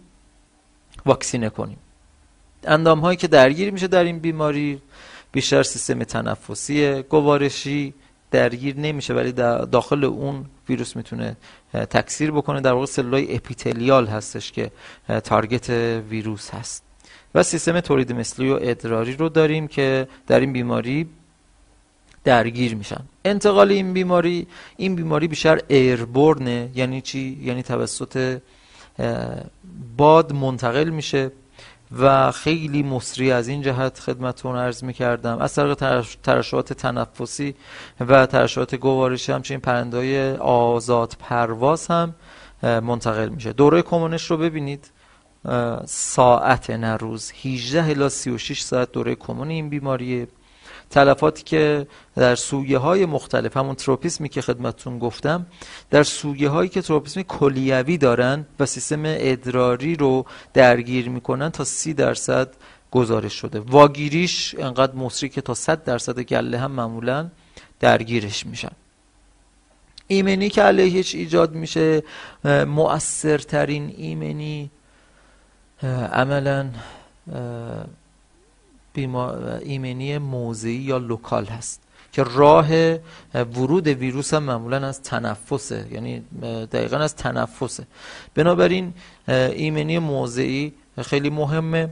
واکسینه کنیم. اندام هایی که درگیر میشه در این بیماری بیشتر سیستم تنفسی گوارشی درگیر نمیشه ولی داخل اون ویروس می‌تونه تکثیر بکنه. در واقع سلولای اپیتلیال هستش که تارگت ویروس هست. و سیستم تولید مثلی و ادراری رو داریم که در این بیماری درگیر میشن. انتقال این بیماری این بیماری بیشتر ایربورنه یعنی چی؟ یعنی توسط باد منتقل میشه و خیلی مصری از این جهت خدمتون عرض می‌کردم. از طریق ترشحات تنفسی و ترشحات گوارشی همچنین پرنده آزاد پرواز هم منتقل میشه. دوره کمونش رو ببینید. ساعت نه روز. 18 الی 36 ساعت دوره کمون این بیماریه تلفاتی که در سویه های مختلف همون تروپیسمی که خدمتتون گفتم در سویه هایی که تروپیسم کلیوی دارن و سیستم ادراری رو درگیر می‌کنن تا سی درصد گزارش شده. واگیریش انقدر مصری که تا 100 درصد گله هم معمولا درگیرش میشن. ایمنی که علیهش ایجاد میشه مؤثرترین ایمنی عملا ایمنی موضعی یا لوکال هست که راه ورود ویروس هم معمولا از تنفسه یعنی دقیقا از تنفسه. بنابراین ایمنی موضعی خیلی مهمه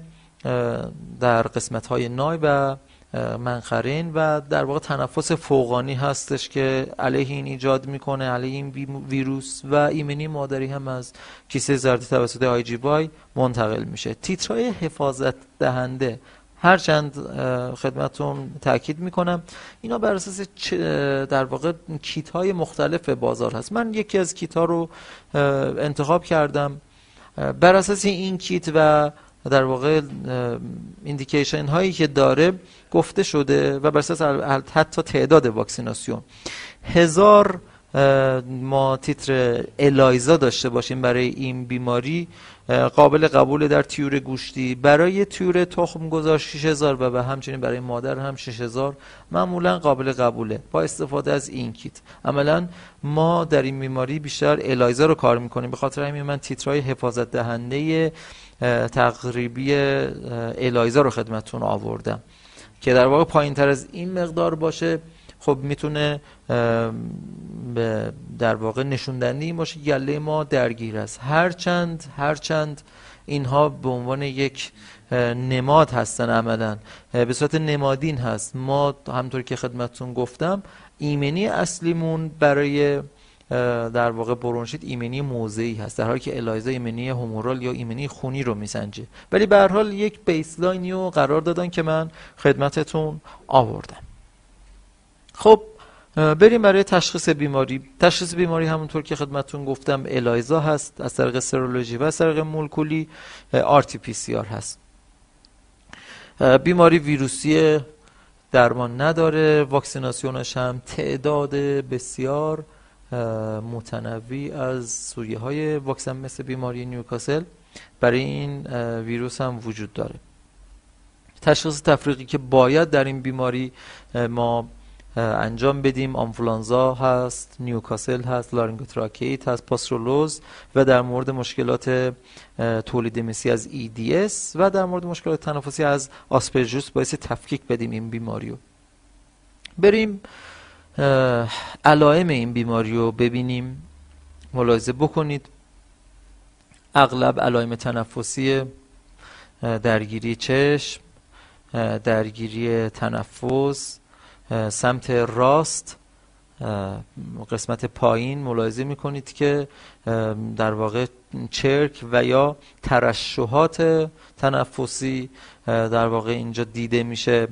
در قسمت های نای و منخرین و در واقع تنفس فوقانی هستش که علیه این ایجاد می‌کنه علیه این ویروس و ایمنی مادری هم از کیسه زرده توسط آی جی بای منتقل میشه. تیترهای حفاظت دهنده هرچند خدمتون تاکید می‌کنم اینا بر اساس در واقع کیت های مختلف بازار هست. من یکی از کیت ها رو انتخاب کردم. بر اساس این کیت و در واقع indication هایی که داره گفته شده و بر اساس حتی تعداد واکسیناسیون. هزار ما تیتر الایزا داشته باشیم برای این بیماری قابل قبول در تیور گوشتی. برای تیور تخم گذار 6000 و به همچنین برای مادر هم 6000 معمولا قابل قبوله. با استفاده از این کیت. عملا ما در این بیماری بیشتر الایزا رو کار می‌کنیم. به خاطر همین من تیترهای حفاظت دهنده تقریبی الایزا رو خدمتتون آوردم. که در واقع پایین تر از این مقدار باشه. خب می‌تونه در واقع نشوندنی باشه. گله ما درگیر است. هرچند هرچند اینها به عنوان یک نماد هستن عملا. به صورت نمادین هست. ما همطور که خدمتتون گفتم ایمنی اصلیمون برای در واقع برونشیت ایمنی موضعی هست در حالی که الایزا ایمنی همورال یا ایمنی خونی رو میسنجه. ولی به هر حال یک baseline ی رو قرار دادن که من خدمتتون آوردم. خب بریم برای تشخیص بیماری. تشخیص بیماری همونطور که خدمتون گفتم الایزا هست از طریق سرولوژی و از طریق مولکولی RT-PCR هست. بیماری ویروسی درمان نداره واکسیناسیونش هم تعداد بسیار متنوعی از سویه های واکسن مثل بیماری نیوکاسل برای این ویروس هم وجود داره. تشخیص تفریقی که باید در این بیماری ما انجام بدیم آنفولانزا هست نیوکاسل هست لارینگوتراکئیت هست پاسترولوز و در مورد مشکلات تولید مثلی از EDS و در مورد مشکلات تنفسی از آسپرژیلوس باعث تفکیک بدیم این بیماری رو بریم علائم این بیماری رو ببینیم. ملاحظه بکنید. اغلب علائم تنفسی درگیری چشم درگیری تنفس سمت راست قسمت پایین ملاحظه می‌کنید که در واقع چرک و یا ترشحات تنفسی در واقع اینجا دیده میشه.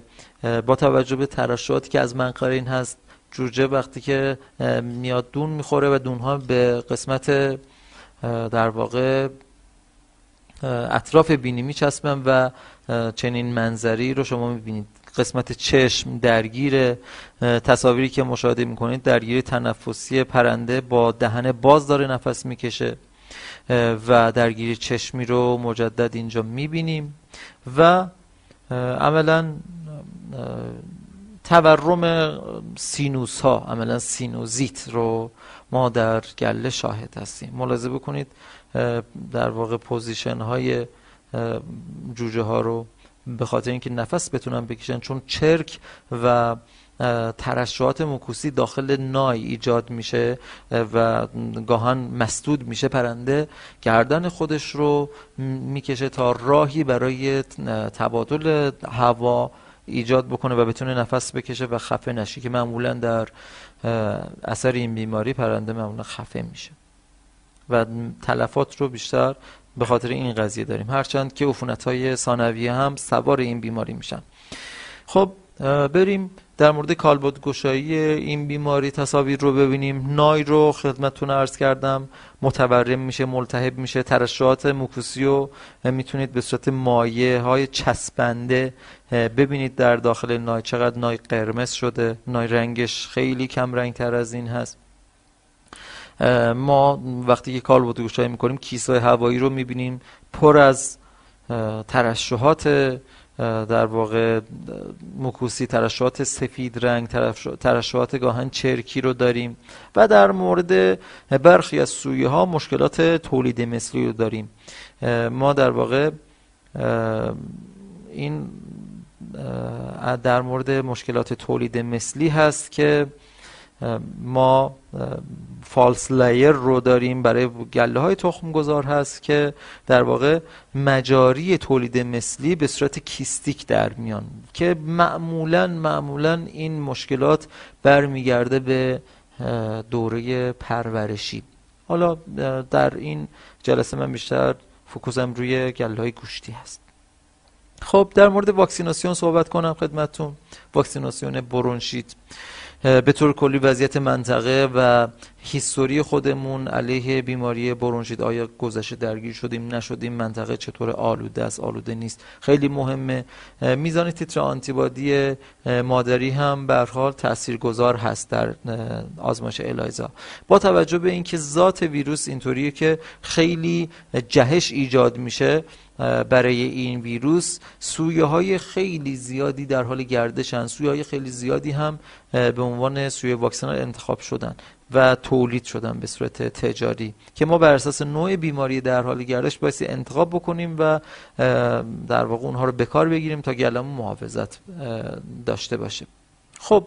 با توجه به ترشحاتی که از منقرین هست جوجه وقتی که میاد دون می‌خوره و دونها به قسمت در واقع اطراف بینی میچسبن و چنین منظری رو شما می‌بینید. قسمت چشم درگیر تصاویری که مشاهده می‌کنید درگیر تنفسی پرنده با دهن باز داره نفس می‌کشه و درگیری چشمی رو مجدد اینجا می‌بینیم و عملا تورم سینوس ها عملا سینوزیت رو ما در گله شاهد هستیم. ملاحظه بکنید در واقع position های جوجه ها رو به خاطر اینکه نفس بتونن بکشن چون چرک و ترشحات موکوسی داخل نای ایجاد میشه و گاهاً مسدود میشه پرنده گردن خودش رو می‌کشه تا راهی برای تبادل هوا ایجاد بکنه و بتونه نفس بکشه و خفه نشه که معمولا در اثر این بیماری پرنده معمولا خفه میشه. و تلفات رو بیشتر به خاطر این قضیه داریم. هرچند که عفونت های ثانویه هم سوار این بیماری میشن. خب بریم در مورد کالبد گشایی این بیماری تصاویر رو ببینیم. نای رو خدمتتون عرض کردم. متورم میشه ملتهب میشه. ترشحات مکوسی رو می‌تونید به صورت مایه های چسبنده ببینید در داخل نای چقدر نای قرمز شده. نای رنگش خیلی کم رنگ تر از این هست. ما وقتی که کالبد گشایی می‌کنیم کیسه هوایی رو می‌بینیم. پر از ترشحات در واقع مکوسی ترشحات سفید رنگ ترشحات گاهن چرکی رو داریم. و در مورد برخی از سویه ها مشکلات تولید مثلی رو داریم. ما در واقع این در مورد مشکلات تولید مثلی هست که ما فالس لایر رو داریم برای گله های تخم گذار هست که در واقع مجاری تولید مثلی به صورت کیستیک در میان که معمولا معمولا این مشکلات برمیگرده به دوره پرورشی. حالا در این جلسه من بیشتر فکوزم روی گله های گوشتی هست. خب در مورد واکسیناسیون صحبت کنم خدمتون واکسیناسیون برونشیت. به طور کلی وضعیت منطقه و هیستوری خودمون علیه بیماری برونشیت. آیا گذشته درگیر شدیم نشدیم؟ منطقه چطور؟ آلوده است آلوده نیست. خیلی مهمه. میزان تیتر آنتیبادی مادری هم به حال تاثیرگذار هست در آزمایش الایزا. با توجه به اینکه ذات ویروس اینطوریه که خیلی جهش ایجاد میشه برای این ویروس. سویه های خیلی زیادی در حال گردشن. سویه های خیلی زیادی هم به عنوان سویه واکسنال انتخاب شدن و تولید شدن به صورت تجاری. که ما بر اساس نوع بیماری در حال گردش بایستی انتخاب بکنیم و در واقع اونها رو بکار بگیریم تا گلمون محافظت داشته باشه. خب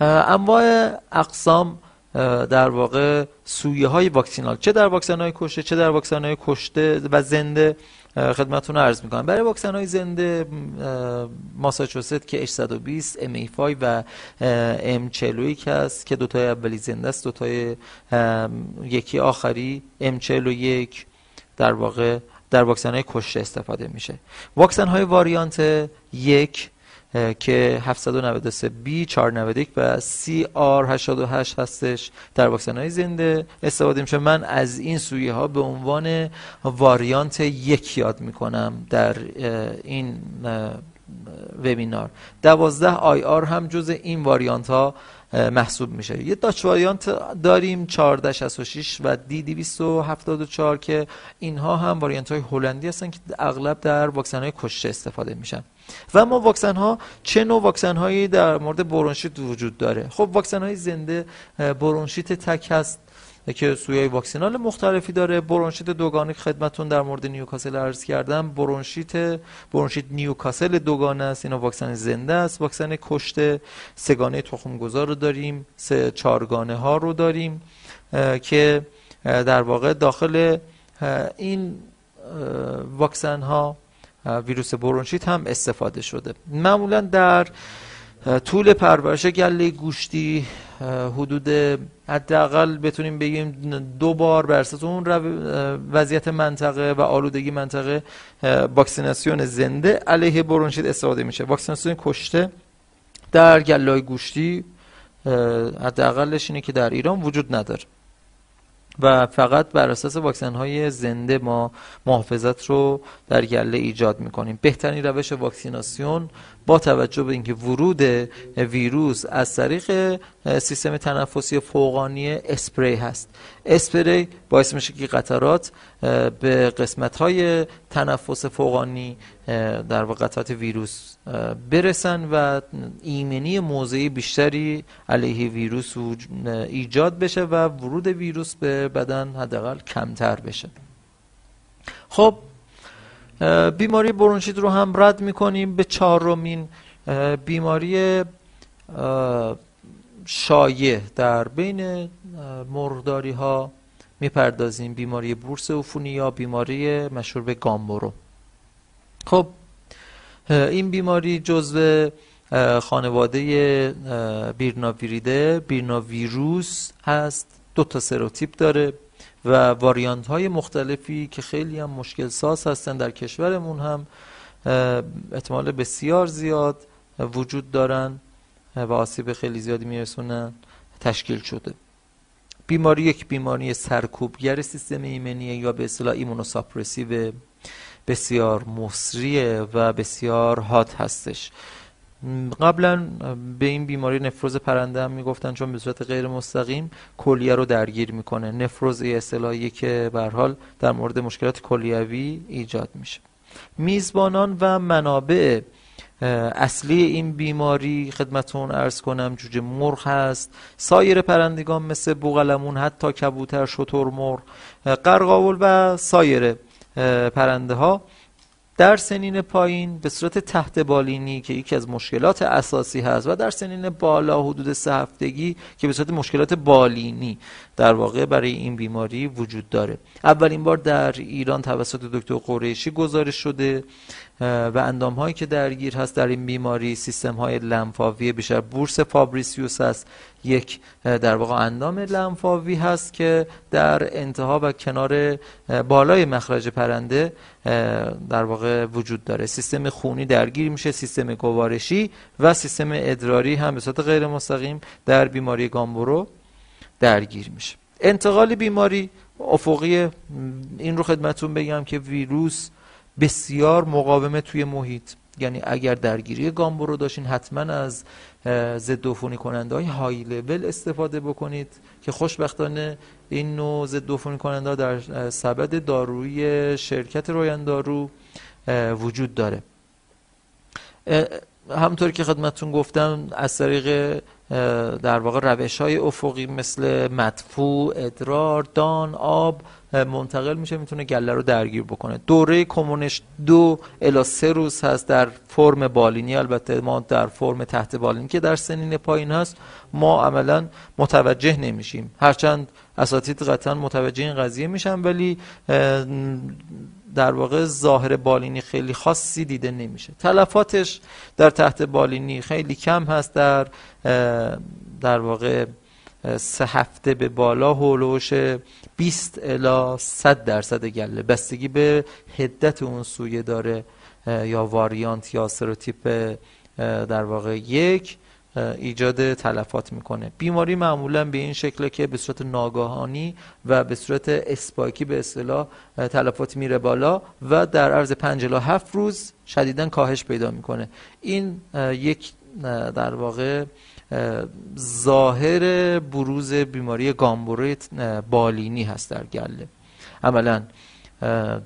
انواع اقسام در واقع سویه های واکسینال. چه در واکسن های کشته چه در واکسن های کشته و زنده خدمتتون عرض می‌کنم. برای واکسن های زنده ماساچوست که H120 MA5 و M41 هست که دوتای اولی زنده است دوتای یکی آخری M41 در واقع در واکسن های کشته استفاده میشه. واکسن های واریانت یک که 793 B 491 و CR 88 هستش در واکسن های زنده. استفاده میشه. من از این سویه ها به عنوان واریانت یک یاد می‌کنم در این وبینار 12 آی آر هم جز این واریانت ها محسوب میشه. یه داچ واریانت داریم 1466 و دی 274 که اینها هم واریانت های هلندی هستن که اغلب در واکسن های کشته استفاده میشن. و ما واکسن ها چه نوع واکسن هایی در مورد برونشیت وجود داره؟ خب واکسن های زنده برونشیت تک هست. که سویای واکسینال مختلفی داره. برونشیت دوگانه خدمتون در مورد نیوکاسل عرض کردم. برونشیت برونشیت نیوکاسل دوگانه است. اینا واکسن زنده است. واکسن کشته سگانه تخمگذار رو داریم. سه چارگانه ها رو داریم که در واقع داخل این واکسن ها ویروس برونشیت هم استفاده شده. معمولا در طول پرورش گله گوشتی حدود حداقل بتونیم بگیم دو بار بر اساس اون وضعیت منطقه و آلودگی منطقه واکسیناسیون زنده علیه برونشیت استفاده میشه. واکسیناسیون کشته در گله گوشتی حداقلش اینه که در ایران وجود نداره. و فقط بر اساس واکسن های زنده ما محافظت رو در گله ایجاد می‌کنیم. بهترین روش واکسیناسیون با توجه به اینکه ورود ویروس از طریق سیستم تنفسی فوقانی اسپری هست. اسپری باعث میشه که قطرات به قسمت های تنفس فوقانی در واقع قطرات ویروس برسن و ایمنی موضعی بیشتری علیه ویروس ایجاد بشه و ورود ویروس به بدن حداقل کمتر بشه. خب بیماری برونشیت رو هم رد می‌کنیم به چهارمین بیماری شایع. در بین مرغداری ها می‌پردازیم. بیماری بورس عفونی یا بیماری مشهور به گامبورو خب این بیماری جزو خانواده بیرناویریده بیرناویروس هست. دو تا سروتیپ داره. و واریانت های مختلفی که خیلی هم مشکل ساز هستن در کشورمون هم احتمال بسیار زیاد وجود دارن و آسیب خیلی زیادی میرسونن تشکیل شده. بیماری یک بیماری سرکوبگر سیستم ایمنی یا به اصطلاح ایمونوساپرسیو بسیار مصریه و بسیار هات هستش. قبلا به این بیماری نفروز پرنده هم می‌گفتن چون به صورت غیر مستقیم کلیه رو درگیر می‌کنه. نفروز اصطلاحی که به حال در مورد مشکلات کلیوی ایجاد میشه. میزبانان و منابع اصلی این بیماری خدمتون ارز کنم جوجه مرغ هست. سایر پرندگان مثل بوغلمون حتی کبوتر شتر مرغ قرقاول و سایر پرنده ها در سنین پایین به صورت تحت بالینی که یکی از مشکلات اساسی هست و در سنین بالا حدود سه هفتگی که به صورت مشکلات بالینی در واقع برای این بیماری وجود داره. اولین بار در ایران توسط دکتر قریشی گزارش شده و اندام هایی که درگیر هست در این بیماری سیستم های لنفاوی بیشتر. بورس فابریسیوس هست یک در واقع اندام لنفاوی هست که در انتها و کنار بالای مخرج پرنده در واقع وجود داره. سیستم خونی درگیر میشه سیستم گوارشی و سیستم ادراری هم به صورت غیر مستقیم در بیماری گامبورو درگیر میشه. انتقال بیماری افقی این رو خدمتون بگم که ویروس بسیار مقاومه توی محیط. یعنی اگر درگیری گامبو رو داشتین حتما از ضد عفونی کننده های های لول استفاده بکنید که خوشبختانه این نوع ضد عفونی کننده در سبد دارویی شرکت رویان دارو وجود داره. همطور که خدمتون گفتم از طریق در واقع روش های افقی مثل مدفوع ادرار دان آب منتقل میشه می‌تونه گله رو درگیر بکنه. دوره کمونش دو الا سه روز هست در فرم بالینی البته ما در فرم تحت بالینی که در سنین پایین هست ما عملا متوجه نمیشیم. هرچند اساتید قطعا متوجه این قضیه میشن ولی در واقع ظاهر بالینی خیلی خاصی دیده نمیشه. تلفاتش در تحت بالینی خیلی کم هست در در واقع سه هفته به بالا هولوش 20 الا 100 درصد گله. بستگی به هدت اون سویه داره یا واریانت یا سروتیپ در واقع یک. ایجاد تلفات می‌کنه. بیماری معمولا به این شکله که به صورت ناگاهانی و به صورت اسپاکی به اصطلاح تلفات میره بالا و در عرض 5 الی 7 روز شدیدا کاهش پیدا می‌کنه. این یک در واقع ظاهر بروز بیماری گامبوره بالینی هست در گله. عملا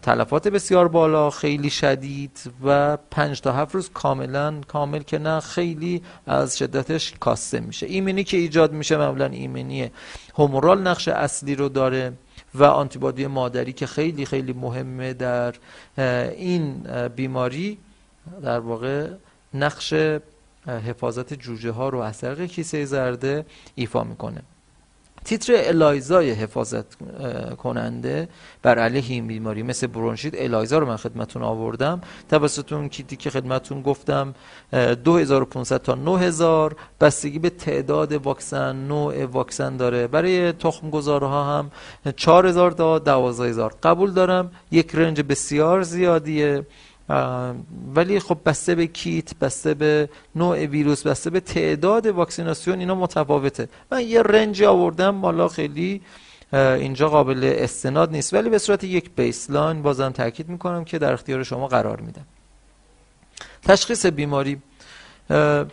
تلفات بسیار بالا خیلی شدید و پنج تا هفت روز کاملا کامل که نه خیلی از شدتش کاسته میشه. ایمنی که ایجاد میشه معمولا ایمنی همورال نقش اصلی رو داره و آنتیبادی مادری که خیلی خیلی مهمه در این بیماری در واقع نقش حفاظت جوجه ها رو از طریق کیسه زرده ایفا می‌کنه. تیتر الایزای حفاظت کننده بر علیه این بیماری مثل برونشیت الایزا رو من خدمتون آوردم. توسط اون کیتی که خدمتون گفتم 2500 تا 9000 بستگی به تعداد واکسن نوع واکسن داره. برای تخم گذارها هم 4000 تا 12000 قبول دارم یک رنج بسیار زیادیه. ولی خب بسته به کیت بسته به نوع ویروس بسته به تعداد واکسیناسیون اینا متفاوته. من یه رنج آوردم بالا خیلی اینجا قابل استناد نیست. ولی به صورت یک بیسلاین بازم تاکید می‌کنم که در اختیار شما قرار میدم تشخیص بیماری.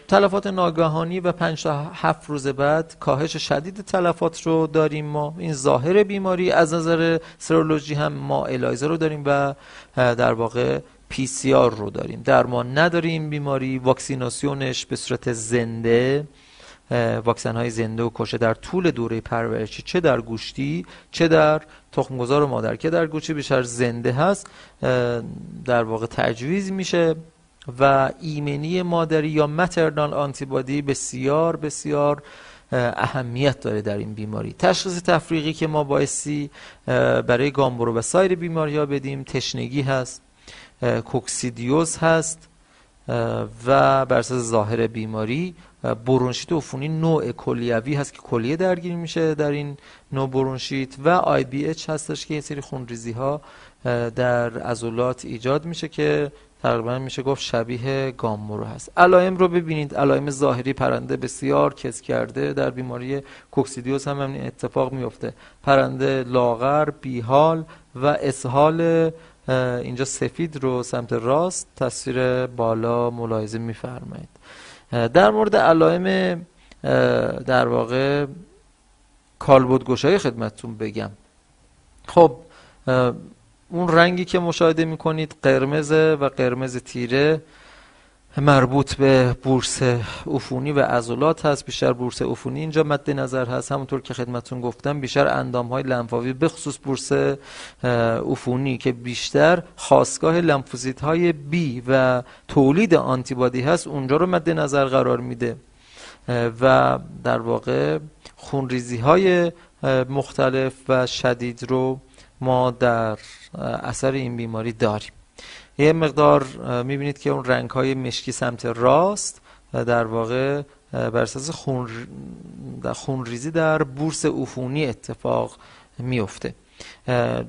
تلفات ناگهانی و 5 تا 7 روز بعد کاهش شدید تلفات رو داریم ما. این ظاهر بیماری از نظر سرولوژی هم ما الایزا رو داریم و در واقع پی سی آر رو داریم. درمان نداریم بیماری. واکسیناسیونش به صورت زنده واکسن های زنده و کشه در طول دوره پرورشی چه در گوشتی چه در تخمگذار و مادر که در گوشتی بیشتر زنده هست در واقع تجویز میشه و ایمنی مادری یا مترنال آنتیبادی بسیار بسیار اهمیت داره در این بیماری. تشخیص تفریقی که ما بایستی برای گامبرو و سایر بیماری ها بدیم تشنگی هست. کوکسیدیوز هست و بر اساس ظاهر بیماری برونشیت عفونی نوع کلیوی هست که کلیه درگیر میشه در این نوع برونشیت و آی بی اچ هستش که یه سری خونریزی ها در عضلات ایجاد میشه که تقریبا میشه گفت شبیه گامورو هست. علائم رو ببینید. علائم ظاهری پرنده بسیار کس کرده در بیماری کوکسیدیوز هم همین اتفاق میفته. پرنده لاغر بیحال و اسهال اینجا سفید رو سمت راست تصویر بالا ملاحظه میفرمایید. در مورد علائم در واقع کالبدگشایی خدمتتون بگم. خب اون رنگی که مشاهده می‌کنید قرمز و قرمز تیره مربوط به بورس عفونی و عضلات هست بیشتر بورس عفونی اینجا مد نظر هست. همونطور که خدمتون گفتم بیشتر اندام های لنفاوی به خصوص بورس عفونی که بیشتر خواستگاه لنفوزیت های بی و تولید آنتیبادی هست اونجا رو مد نظر قرار میده. و در واقع خونریزی های مختلف و شدید رو ما در اثر این بیماری داریم. یه مقدار می‌بینید که اون رنگ های مشکی سمت راست در واقع بر اساس خون خونریزی در بورس عفونی اتفاق میفته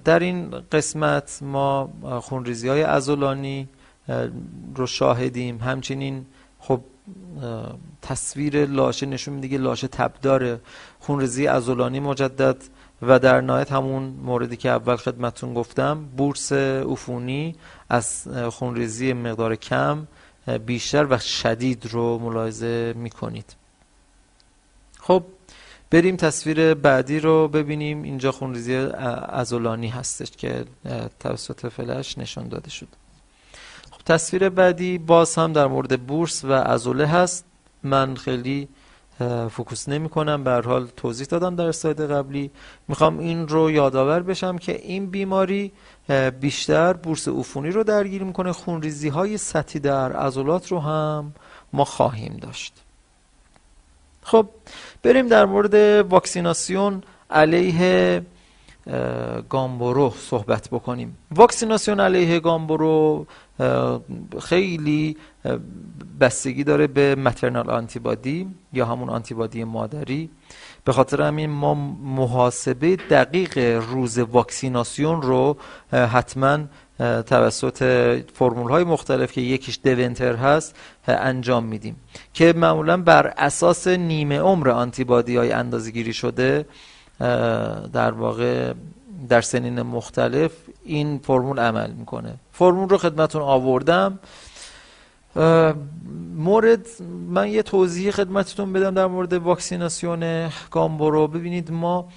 در این قسمت ما خونریزی های ازولانی رو شاهدیم. همچنین خب تصویر لاشه نشون میده که لاشه تبدار خونریزی ازولانی مجدد و در نهایت همون موردی که اول خدمتون گفتم بورس عفونی. از خونریزی مقدار کم بیشتر و شدید رو ملاحظه می‌کنید. خب بریم تصویر بعدی رو ببینیم. اینجا خونریزی عضلانی هستش که توسط فلش نشان داده شد. خب تصویر بعدی باز هم در مورد بورس و عضله هست. من خیلی focus نمی کنم حال توضیح دادم در اسلاید قبلی. می‌خوام این رو یادآور بشم که این بیماری بیشتر بورس عفونی رو درگیر می‌کنه خونریزی های سطحی در عضلات رو هم ما خواهیم داشت. خب بریم در مورد واکسیناسیون علیه گامبورو صحبت بکنیم. واکسیناسیون علیه گامبورو خیلی بستگی داره به مترنال آنتیبادی یا همون آنتیبادی مادری. به خاطر همین ما محاسبه دقیق روز واکسیناسیون رو حتما توسط فرمول های مختلف که یکیش دونتر هست انجام میدیم. که معمولا بر اساس نیمه عمر آنتیبادی های اندازگیری شده در واقع در سنین مختلف این فرمول عمل می‌کنه. فرمول رو خدمتون آوردم. مورد من یه توضیح خدمتتون بدم در مورد واکسیناسیون گامبورو. ببینید ما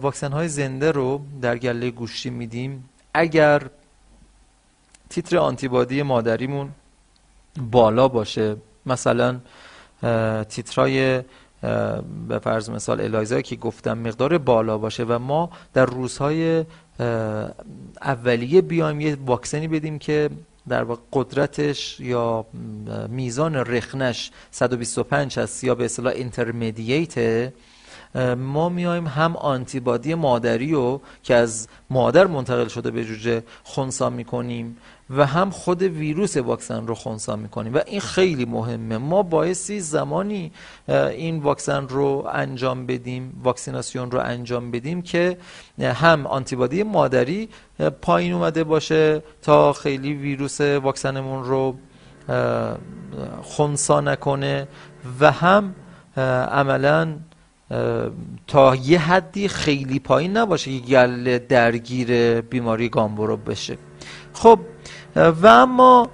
واکسن های زنده رو در گله گوشتی میدیم. اگر تیتر آنتیبادی مادریمون بالا باشه مثلا تیترای به فرض مثال الایزا که گفتم مقدار بالا باشه و ما در روزهای اولیه بیایم یه واکسنی بدیم که در واقع قدرتش یا میزان رخنش 125 هست یا به اصطلاح اینترمدییت ما میایم هم آنتیبادی مادری رو که از مادر منتقل شده به جوجه خونسا می‌کنیم و هم خود ویروس واکسن رو خونسا می‌کنیم. و این خیلی مهمه. ما بایستی زمانی این واکسن رو انجام بدیم واکسیناسیون رو انجام بدیم که هم آنتیبادی مادری پایین اومده باشه تا خیلی ویروس واکسنمون رو خونسا نکنه و هم عملا تا یه حدی خیلی پایین نباشه که گل درگیر بیماری گامبورو بشه. خب و اما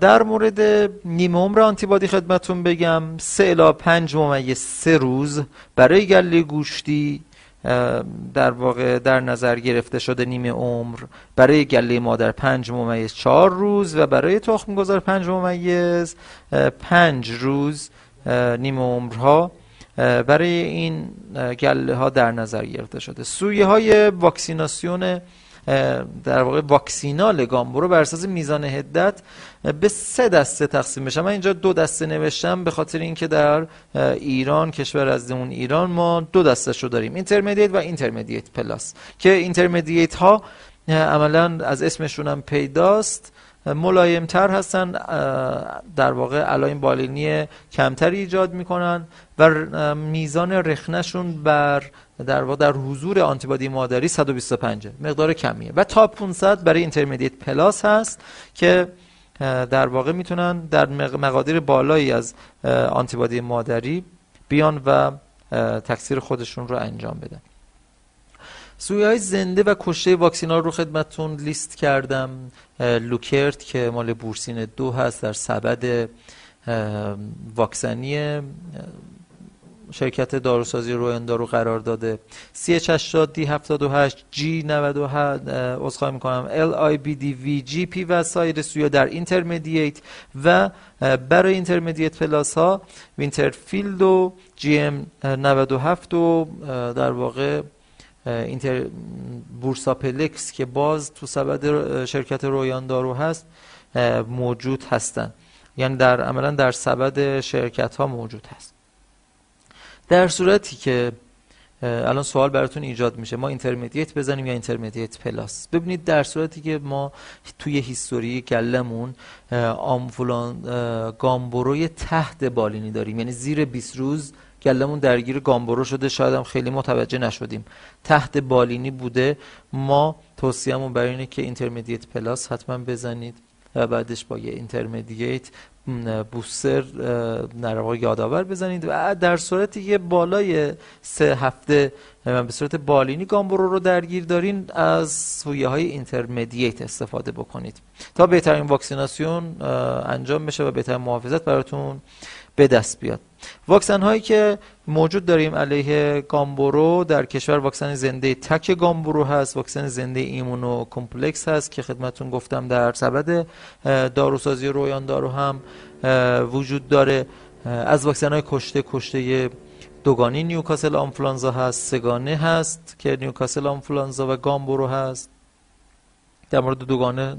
در مورد نیمه عمر آنتیبادی خدمتون بگم سه الا پنج ممیز سه روز برای گله گوشتی در واقع در نظر گرفته شده نیمه عمر برای گله مادر پنج ممیز چهار روز و برای تخم گذار پنج ممیز پنج روز نیمه عمرها برای این گله ها در نظر گرفته شده. سویه های واکسیناسیون در واقع واکسینال گامبورو بر اساس میزان هدت به سه دسته تقسیم بشه. من اینجا دو دسته نوشتم به خاطر اینکه در ایران کشور از اون ایران ما دو دسته شو داریم. intermediate و intermediate plus که intermediate ها عملا از اسمشون هم پیداست. ملایمتر هستن در واقع علایم بالینی کمتری ایجاد می‌کنن و میزان رخنشون بر در واقع در حضور آنتیبادی مادری 125 مقدار کمیه. و تا 500 برای intermediate plus هست که در واقع می‌تونن در مقادیر بالایی از آنتیبادی مادری بیان و تکثیر خودشون رو انجام بدن. سویه های زنده و کشته واکسین رو خدمتون لیست کردم. لوکرت که مال بورسین دو هست در سبد واکسنی شرکت داروسازی رویندارو قرار داده. CH80 D78 G98 عذرخواهی می‌کنم LIBD VGP و سایر سویا در اینترمدییت و برای اینترمدییت پلاس ها وینترفیلد و GM 97 و در واقع اینتر بورساپلکس که باز تو سبد شرکت رویان دارو هست موجود هستند یعنی در عملا در سبد شرکت ها موجود هست. در صورتی که الان سوال براتون ایجاد میشه ما intermediate بزنیم یا intermediate plus ببینید در صورتی که ما توی history گلمون آمفولان گامبروی تحت بالینی داریم. یعنی زیر 20 روز گلمون درگیر گامبرو شده. شاید هم خیلی متوجه نشدیم. تحت بالینی بوده. ما توصیه‌مون برای اینه که intermediate plus حتما بزنید و بعدش با یه intermediate booster در واقع یادآور بزنید. و در صورتی که بالای سه هفته به صورت بالینی گامبرو رو درگیر دارین از سویه های intermediate استفاده بکنید. تا بهترین واکسیناسیون انجام بشه و بهترین محافظت براتون به دست بیاد. واکسن هایی که موجود داریم علیه گامبورو در کشور واکسن زنده تک گامبورو هست واکسن زنده immuno complex هست که خدمتون گفتم در سبد داروسازی رویان دارو هم وجود داره. از واکسن های کشته کشته دوگانی نیوکاسل آنفلانزا هست سگانه هست که نیوکاسل آنفلانزا و گامبورو هست. در مورد دوگانه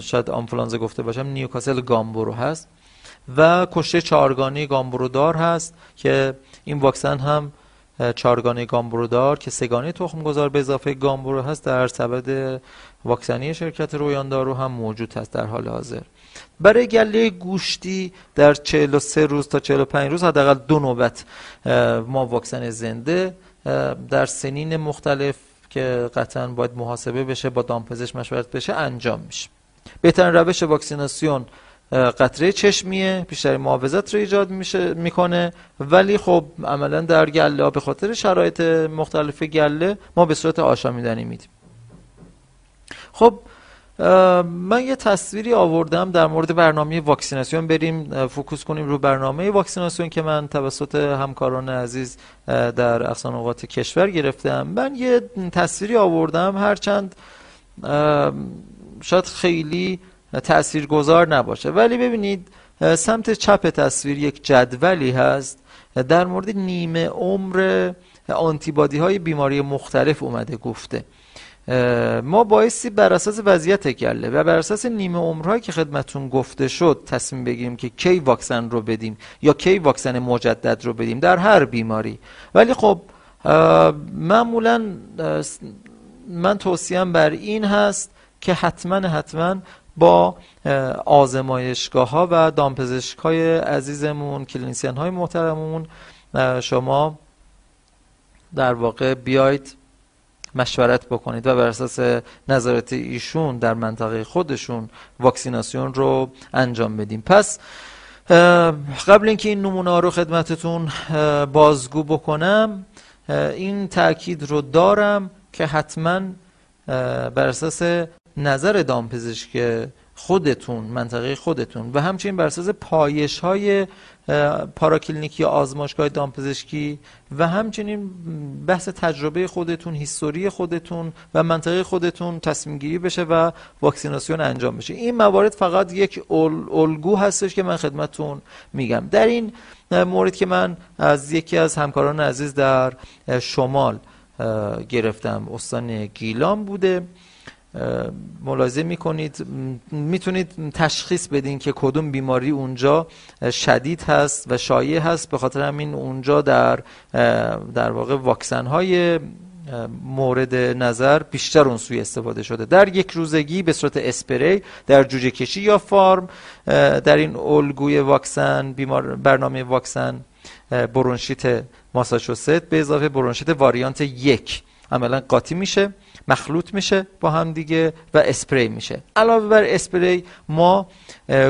شاید آنفلانزا گفته باشم نیوکاسل گامبورو هست. و کشته چارگانی گامبرودار هست که این واکسن هم چارگانه گامبرودار که سگانه تخم گذار به اضافه گامبرو هست در سبد واکسنی شرکت رویاندارو هم موجود هست در حال حاضر. برای گله گوشتی در 43 روز تا 45 روز حداقل دو نوبت ما واکسن زنده در سنین مختلف که قطعا باید محاسبه بشه با دامپزش مشورت بشه انجام میشه. بهترین روش واکسیناسیون قطره چشمیه بیشتر محافظت رو ایجاد میشه می‌کنه. ولی خب عملا در گله به خاطر شرایط مختلف گله ما به صورت آشامیدنی میدیم. خب من یه تصویری آوردم در مورد برنامه واکسیناسیون. بریم فوکوس کنیم رو برنامه واکسیناسیون که من توسط همکاران عزیز در اقصان اوقات کشور گرفتم. من یه تصویری آوردم هرچند شاید خیلی تاثیرگذار نباشه. ولی ببینید سمت چپ تصویر یک جدولی هست. در مورد نیمه عمر آنتیبادی های بیماری مختلف اومده گفته. ما بایستی بر اساس وضعیت گله و بر اساس نیمه عمرهایی که خدمتون گفته شد تصمیم بگیریم که کی واکسن رو بدیم یا کی واکسن مجدد رو بدیم در هر بیماری. ولی خب معمولا من توصیم بر این هست که حتما حتما با آزمایشگاه ها و دامپزشک های عزیزمون کلینیسیان های محترممون شما در واقع بیاید مشورت بکنید و بر اساس نظرات ایشون در منطقه خودشون واکسیناسیون رو انجام بدیم. پس قبل اینکه این نمونه رو خدمتتون بازگو بکنم این تاکید رو دارم که حتما بر اساس نظر دامپزشک خودتون منطقه خودتون و همچنین بر اساس پایش های پاراکلینیکی یا آزمایشگاه دامپزشکی و همچنین بحث تجربه خودتون هیستوری خودتون و منطقه خودتون تصمیم گیری بشه و واکسیناسیون انجام بشه. این موارد فقط یک الگو هستش که من خدمتون میگم. در این مورد که من از یکی از همکاران عزیز در شمال گرفتم استان گیلان بوده. ملاحظه می‌کنید. می‌تونید تشخیص بدین که کدوم بیماری اونجا شدید هست و شایع هست. به خاطر همین اونجا در در واقع واکسن های مورد نظر بیشتر اون سوی استفاده شده. در یک روزگی به صورت اسپری در جوجه کشی یا فارم در این الگوی واکسن بیمار برنامه واکسن برونشیت ماساچوست به اضافه برونشیت واریانت یک عملا قاطی میشه. مخلوط میشه با هم دیگه و اسپری میشه. علاوه بر اسپری ما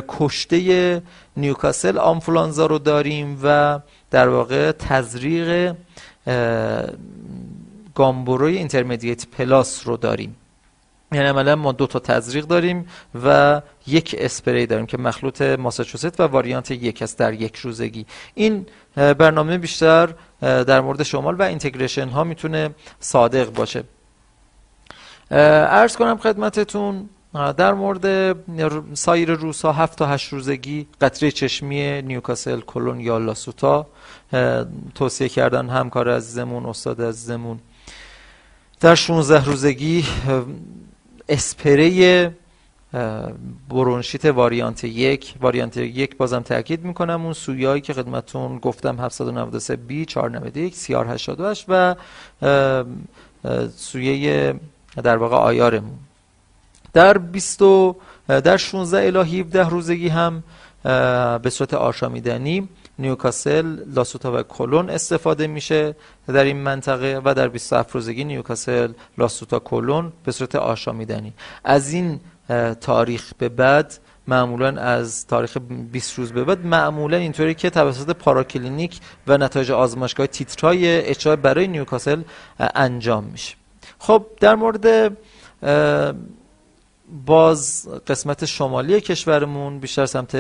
کشته نیوکاسل آنفولانزا رو داریم و در واقع تزریق گامبروی intermediate plus رو داریم. یعنی عملا ما دو تا تزریق داریم و یک اسپری داریم که مخلوط ماساچوست و variant یک است در یک روزگی. این برنامه بیشتر در مورد شمال و اینتگریشن ها می‌تونه صادق باشه. ارز کنم خدمتتون در مورد سایر روزها هفت تا هشت روزگی قطره چشمی نیوکاسل کلون یا لاسوتا توصیه کردن همکار عزیزمون استاد عزیزمون. در 16 روزگی اسپری برونشیت واریانت یک. واریانت یک بازم تاکید می‌کنم اون سویایی که خدمتون گفتم 793 بی 491 CR 88 و سویه در واقع آیارمون. در 20 در 16 الی 17 روزگی هم به صورت آشامیدنی نیوکاسل لاسوتا و کلون استفاده میشه در این منطقه و در 27 روزگی نیوکاسل لاسوتا کلون به صورت آشامیدنی. از این تاریخ به بعد معمولا از تاریخ 20 روز به بعد معمولا اینطوری که توسط پاراکلینیک و نتایج آزمایشگاه تیترای اجرا برای نیوکاسل انجام میشه. خب در مورد باز قسمت شمالی کشورمون بیشتر سمت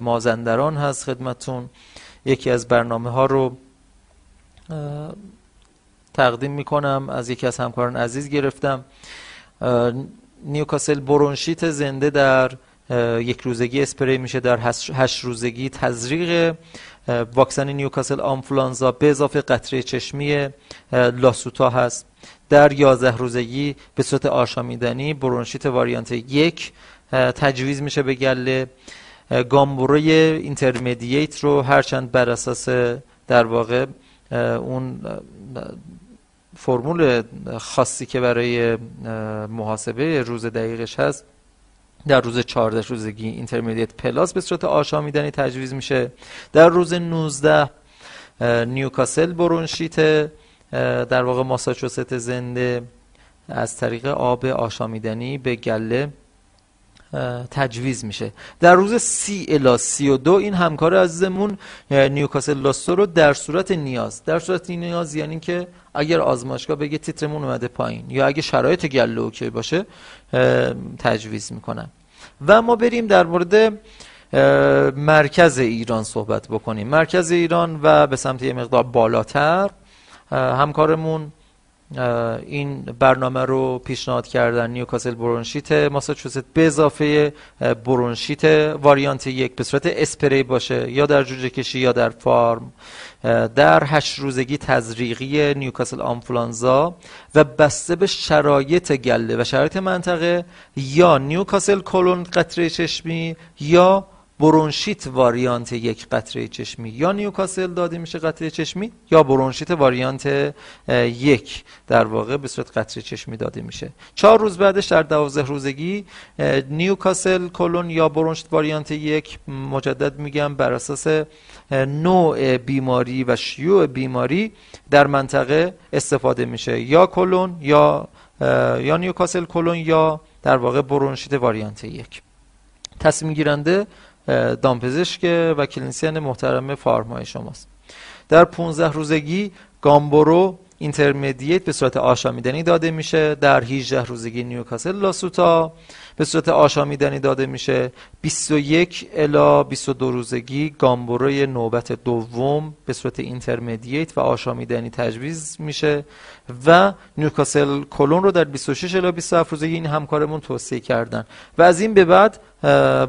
مازندران هست خدمتون. یکی از برنامه ها رو تقدیم می‌کنم. از یکی از همکاران عزیز گرفتم. نیوکاسل برونشیت زنده در یک روزگی اسپری میشه در هشت روزگی تزریق واکسن نیوکاسل آنفلانزا به اضافه قطره چشمی لاسوتا هست. در 11 روزگی به صورت آشامیدنی برونشیت واریانت یک تجویز میشه به گله. گامبوروی اینترمدییت رو هرچند بر اساس در واقع اون فرمول خاصی که برای محاسبه روز دقیقش هست در روز 14 روزگی intermediate plus به صورت آشامیدنی تجویز میشه. در روز 19 نیوکاسل برونشیت در واقع ماساچوست زنده از طریق آب آشامیدنی به گله تجویز میشه. در روز سی الا سی و دو این همکار عزیزمون نیوکاسل لاسوتا رو در صورت نیاز در صورت نیاز یعنی که اگر آزمایشگاه بگه تیترمون اومده پایین یا اگه شرایط گله اوکی باشه تجویز می‌کنن. و ما بریم در مورد مرکز ایران صحبت بکنیم. مرکز ایران و به سمت یه مقدار بالاتر همکارمون این برنامه رو پیشنهاد کردن نیوکاسل برونشیت ماساچوست به اضافه برونشیت واریانت یک به صورت اسپری باشه یا در جوجه کشی یا در فارم. در هشت روزگی تزریقی نیوکاسل آنفلانزا و بسته به شرایط گله و شرایط منطقه یا نیوکاسل کلون قطره چشمی یا برونشیت واریانت یک قطره چشمی. یا نیوکاسل داده میشه قطره چشمی یا برونشیت واریانت یک. در واقع به صورت قطره چشمی داده میشه. چهار روز بعدش در دوازده روزگی نیوکاسل کلون یا برونشیت واریانت یک مجدد میگم بر اساس نوع بیماری و شیوع بیماری در منطقه استفاده میشه. یا کلون یا یا نیوکاسل کلون یا در واقع برونشیت variant یک. تصمیم گیرنده دامپزشک و clinician محترم farm های شماست. در 15 روزگی گامبورو intermediate به صورت آشامیدنی داده میشه. در 18 روزگی نیوکاسل لاسوتا به صورت آشامیدنی داده میشه. 21 الا 22 روزگی گامبوروی نوبت دوم به صورت اینترمدییت و آشامیدنی تجویز میشه و نیوکاسل کلون رو در 26 الا 27 روزگی این همکارمون توصیه کردن. و از این به بعد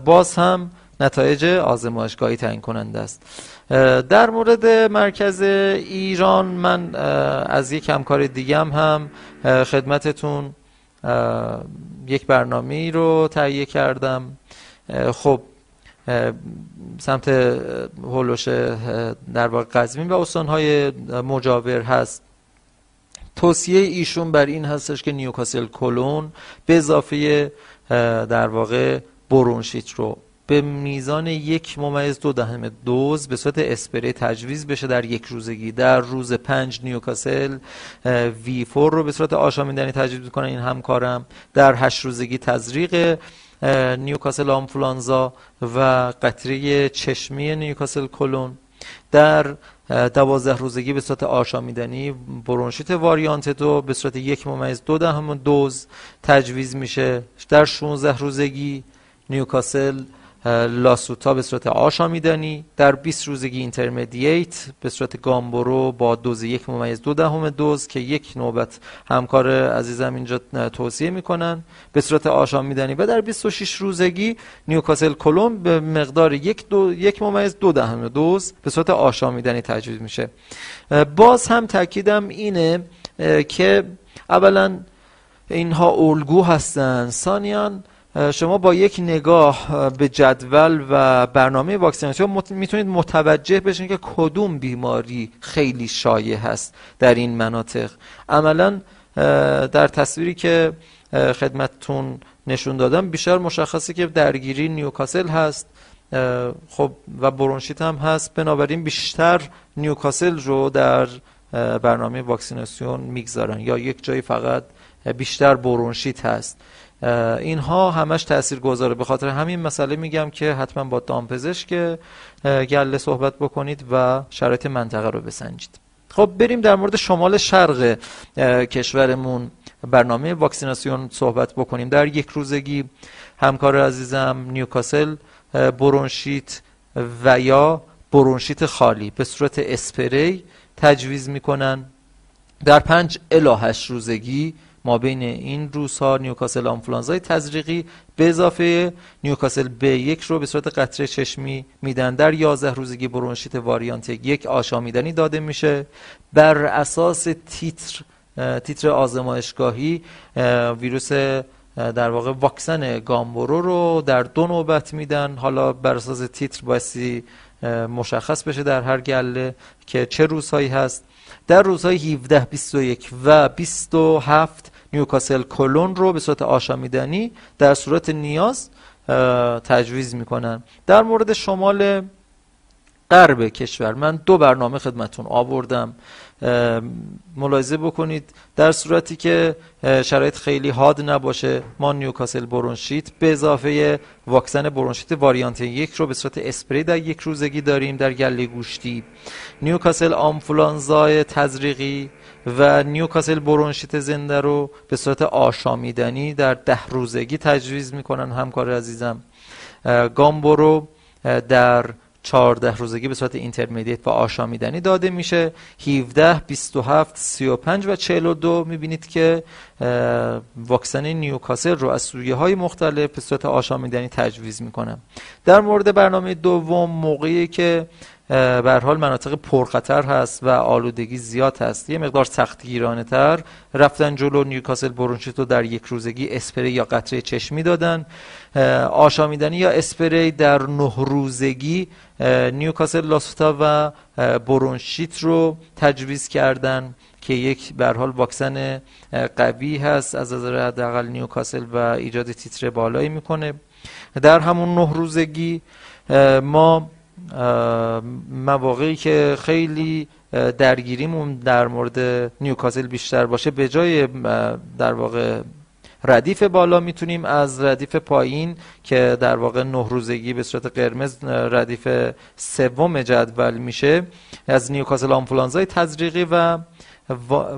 باز هم نتایج آزمایشگاهی تعیین کننده است. در مورد مرکز ایران من از یک همکار دیگم هم خدمتتون یک برنامه رو تهیه کردم. خب سمت هولوش در واقع قزمین و استانهای مجاور هست. توصیه ایشون بر این هستش که نیوکاسل کلون به اضافه در واقع برونشیت رو به میزان یک ممیز دو دهم دوز به صورت اسپری تجویز بشه در یک روزگی. در روز پنج نیوکاسل V4 رو به صورت آشامیدنی تجویز می‌کنن این همکارم. در هشت روزگی تزریق نیوکاسل آنفلانزا و قطره چشمی نیوکاسل کلون. در دوازده روزگی به صورت آشامیدنی برونشیت variant دو به صورت یک ممیز دو دهم دوز تجویز میشه. در 16 روزگی نیوکاسل لاسوتا به صورت آشامیدنی. در 20 روزگی intermediate به صورت گامبرو با دوز یک ممیز دو دهم دوز که یک نوبت همکار عزیزم اینجا توصیه می‌کنن. به صورت آشامیدنی و در 26 روزگی نیوکاسل کلم به مقدار یک, دو، یک ممیز دو دهم دوز به صورت آشامیدنی تجویز میشه. باز هم تاکیدم اینه که اولا اینها الگو هستن. ثانیان شما با یک نگاه به جدول و برنامه واکسیناسیون می‌تونید متوجه بشین که کدوم بیماری خیلی شایع هست در این مناطق. عملا در تصویری که خدمتتون نشون دادم بیشتر مشخصه که درگیری نیوکاسل هست. خب و برونشیت هم هست. بنابراین بیشتر نیوکاسل رو در برنامه واکسیناسیون می‌گذارن. یا یک جایی فقط بیشتر برونشیت هست. اینها همش تأثیر گذاره به خاطر همین مسئله میگم که حتما با دامپزشک گله صحبت بکنید و شرایط منطقه رو بسنجید. خب بریم در مورد شمال شرق کشورمون برنامه واکسیناسیون صحبت بکنیم. در یک روزگی همکار عزیزم نیوکاسل برونشیت و یا برونشیت خالی به صورت اسپری تجویز می‌کنن. در پنج الی هشت روزگی ما بین این روزها نیوکاسل آنفلانزای تزریقی به اضافه نیوکاسل ب یک رو به صورت قطره چشمی میدن. در 11 روزگی برونشیت واریانت یک آشامیدنی داده میشه. بر اساس تیتر تیتر آزمایشگاهی ویروس در واقع واکسن گامبورو رو در دو نوبت میدن. حالا بر اساس تیتر بایستی مشخص بشه در هر گله که چه روزهایی هست. در روزهای 17 21 و 27 نیوکاسل کلون رو به صورت آشامیدنی در صورت نیاز تجویز می‌کنن. در مورد شمال غرب کشور من دو برنامه خدمتون آوردم. ملاحظه بکنید در صورتی که شرایط خیلی حاد نباشه ما نیوکاسل برونشیت به اضافه واکسن برونشیت واریانت یک رو به صورت اسپری در یک روزگی داریم در گله گوشتی. نیوکاسل آنفولانزای تزریقی و نیوکاسل برونشیت زنده رو به صورت آشامیدنی در ده روزگی تجویز می‌کنن همکار عزیزم. گامبورو در 14 روزگی به صورت intermediate و آشامیدنی داده میشه. 17 27 35 و 42 می‌بینید که واکسن نیوکاسل رو از سویه های مختلف به صورت آشامیدنی تجویز می‌کنم در مورد برنامه دوم موقعی که به حال مناطق پرخطر هست و آلودگی زیاد هست یه مقدار سختگیرانه تر رفتن جلو نیوکاسل برونشیت رو در یک روزگی اسپری یا قطره چشمی دادن. آشامیدنی یا اسپری در نه روزگی نیوکاسل لاسوتا و برونشیت رو تجویز کردن که یک به حال واکسن قوی هست از نظر حداقل نیوکاسل و ایجاد تیتر بالایی می‌کنه. در همون نه روزگی ما مواقعی که خیلی درگیریمون در مورد نیوکاسل بیشتر باشه به جای در واقع ردیف بالا می‌تونیم از ردیف پایین که در واقع نه روزگی به صورت قرمز ردیف سوم جدول میشه. از نیوکاسل آنفولانزای تزریقی و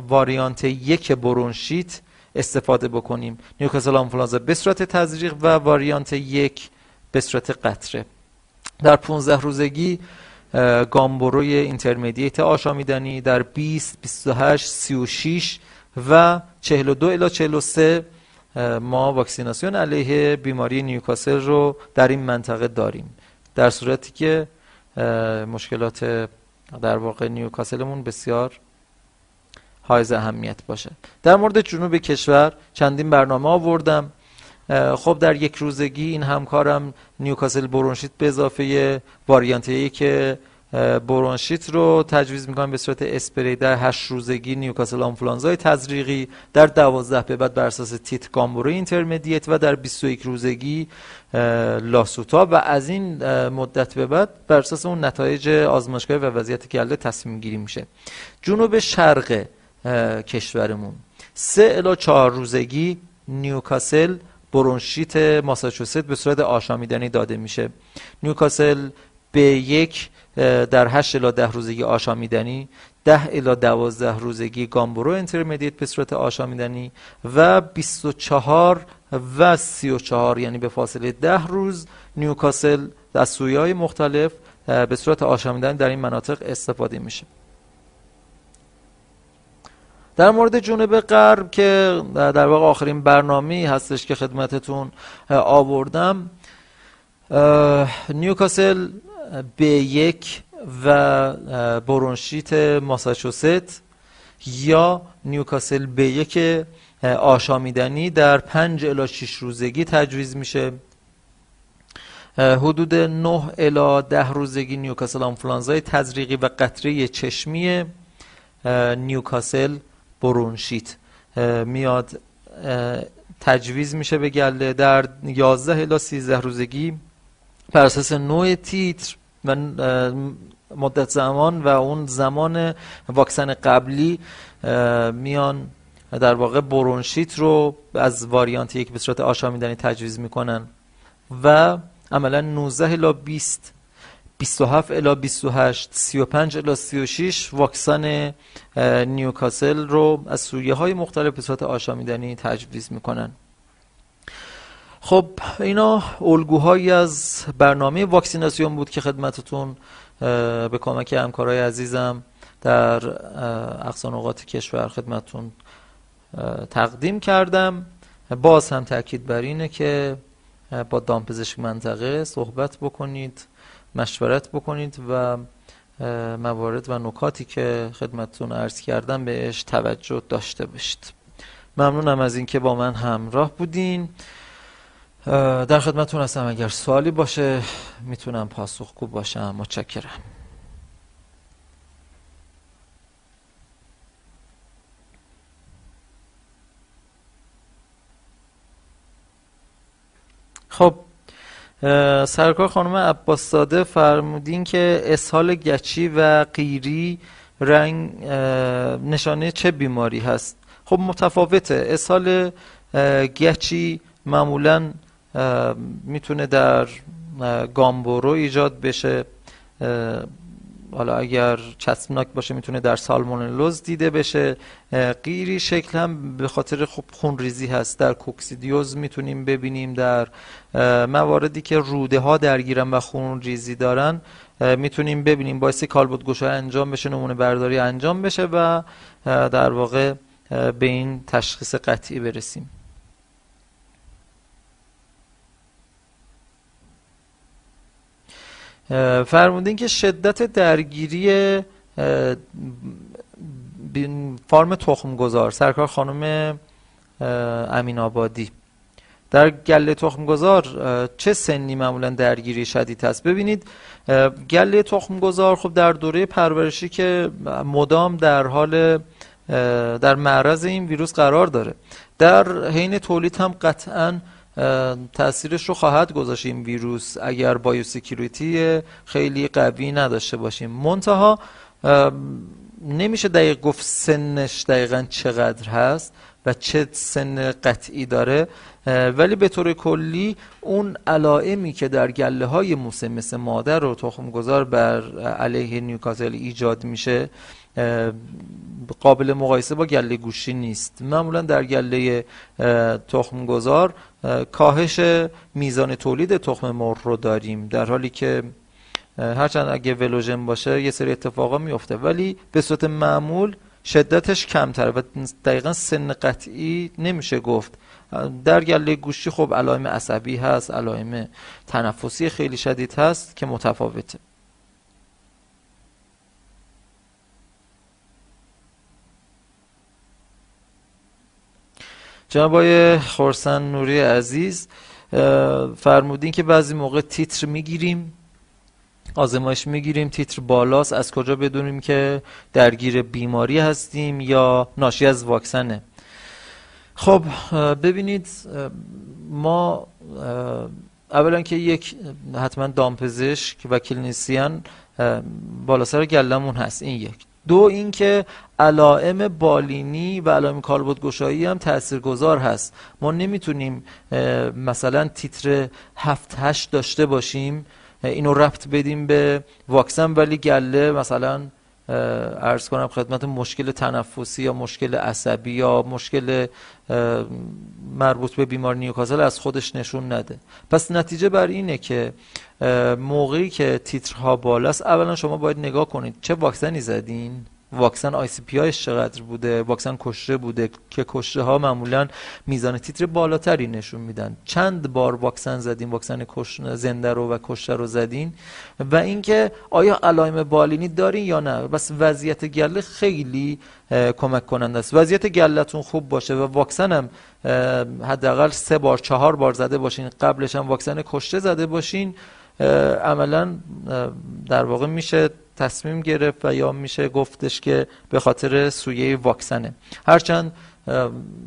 واریانت یک برونشیت استفاده بکنیم. نیوکاسل آنفولانزا به صورت تزریق و واریانت یک به صورت قطره. در 15 روزگی گامبروی اینترمدییت آشامیدنی در 20 28 36 و 42 الی 43 ما واکسیناسیون علیه بیماری نیوکاسل رو در این منطقه داریم. در صورتی که مشکلات در واقع نیوکاسلمون بسیار حائز اهمیت باشه. در مورد جنوب کشور چندین برنامه آوردم. خب در یک روزگی این همکارم نیوکاسل برونشیت به اضافه واریانت که برونشیت رو تجویز می‌کنم به صورت اسپری در هشت روزگی نیوکاسل آنفلانزای تزریقی در دوازده به بعد بر اساس تیتر گامبورو intermediate و در 21 روزگی لاسوتا و از این مدت به بعد بر اساس اون نتایج آزمایشگاه و وضعیت گله تصمیم گیری میشه. جنوب شرق کشورمون. سه الی چهار روزگی نیوکاسل برونشیت ماساچوست به صورت آشامیدنی داده میشه. نیوکاسل B یک در 8 الی 10 روزگی آشامیدنی 10 الی 12 روزگی گامبورو انترمدیت به صورت آشامیدنی و 24 و 34 یعنی به فاصله 10 روز نیوکاسل از سویای مختلف به صورت آشامیدنی در این مناطق استفاده میشه. در مورد جنوب غرب که در واقع آخرین برنامه هستش که خدمتتون آوردم نیوکاسل به یک و برونشیت ماساچوست یا نیوکاسل به یک آشامیدنی در پنج الا شش روزگی تجویز میشه. حدود 9 الا ده روزگی نیوکاسل آنفلانزای تزریقی و قطره چشمی نیوکاسل برونشیت. میاد تجویز میشه به گله. در 11 الا 13 روزگی بر اساس نوع تیتر و مدت زمان و اون زمان واکسن قبلی میان در واقع برونشیت رو از واریانت یک به صورت آشامیدنی تجویز می‌کنن و عملا 19 الا 20 27 الا 28 35 الا 36 واکسن نیوکاسل رو از سویه های مختلف به صورت آشامیدنی تجویز می‌کنن. خب اینا الگوهایی از برنامه واکسیناسیون بود که خدمتتون به کمک همکارای عزیزم در اقصان اوقات کشور خدمتتون تقدیم کردم. باز هم تاکید بر اینه که با دامپزشک منطقه صحبت بکنید مشورت بکنید و موارد و نکاتی که خدمتتون عرض کردم بهش توجه داشته باشید. ممنونم از اینکه با من همراه بودین. در خدمتتون هستم. اگر سوالی باشه می‌تونم پاسخگو باشم. متشکرم. خب سرکار خانم عباس زاده فرمودین که اسهال گچی و قیری رنگ نشانه چه بیماری هست؟ خب متفاوته. اسهال گچی معمولا می‌تونه در گامبورو ایجاد بشه. حالا اگر چسبناک باشه می‌تونه در سالمونلوز دیده بشه. قیری شکل هم به خاطر خب خونریزی هست. در کوکسیدیوز می‌تونیم ببینیم در مواردی که روده ها درگیرن و خونریزی دارن. می‌تونیم ببینیم باعث کالبد گشای انجام بشه نمونه برداری انجام بشه و در واقع به این تشخیص قطعی برسیم. فرمودین که شدت درگیری فارم تخم گذار سرکار خانم امین آبادی. در گله تخم گذار چه سنی معمولا درگیری شدید هست؟ ببینید گله تخم گذار خب در دوره پرورشی که مدام در حال در معرض این ویروس قرار داره. در حین تولید هم قطعا تاثیرش رو خواهد گذاشت این ویروس. اگر بایوسکیوریتی خیلی قوی نداشته باشیم. منتها نمیشه دقیق گفت سنش دقیقا چقدر هست و چه سن قطعی داره. ولی به طور کلی اون علائمی که در گله های موسه مثل مادر و تخم گذار بر علیه نیوکاسل ایجاد میشه قابل مقایسه با گله گوشی نیست. معمولا در گله تخم گذار کاهش میزان تولید تخم مرغ رو داریم در حالی که هرچند اگه ولوژن باشه یه سری اتفاقا میفته ولی به صورت معمول شدتش کمتره و دقیقا سن قطعی نمیشه گفت. در گله گوشی خب علائم عصبی هست علائم تنفسی خیلی شدید هست که متفاوته. جناب آقای خورسن نوری عزیز فرمودین که بعضی موقع تیتر می‌گیریم آزمایش می‌گیریم تیتر بالاست از کجا بدونیم که درگیر بیماری هستیم یا ناشی از واکسنه؟ خب ببینید ما اولا که یک حتما دامپزشک و کلینیسیان بالا سر گلمون هست این یک. دو اینکه علائم بالینی و علائم کالبد گشایی هم تاثیرگذار هست. ما نمی‌تونیم مثلا تیتر هفت هشت داشته باشیم اینو ربط بدیم به واکسن ولی گله مثلا عرض کنم خدمت مشکل تنفسی یا مشکل عصبی یا مشکل مربوط به بیماری نیوکاسل از خودش نشون نده. پس نتیجه بر اینه که موقعی که تیترها بالاست اولا شما باید نگاه کنید چه واکسنی زدین؟ واکسن ICPI اش چقدر بوده؟ واکسن کشته بوده؟ که کشته ها معمولا میزان تیتر بالاتری نشون میدن. چند بار واکسن زدین؟ واکسن زنده رو و کشته رو زدین؟ و اینکه آیا علائم بالینی دارین یا نه؟ بس وضعیت گله خیلی کمک کننده است. وضعیت گلتون خوب باشه و واکسن هم حداقل سه بار چهار بار زده باشین. قبلش هم واکسن کشته زده باشین. عملا در واقع میشه تصمیم گرفت و یا میشه گفتش که به خاطر سویه واکسنه. هرچند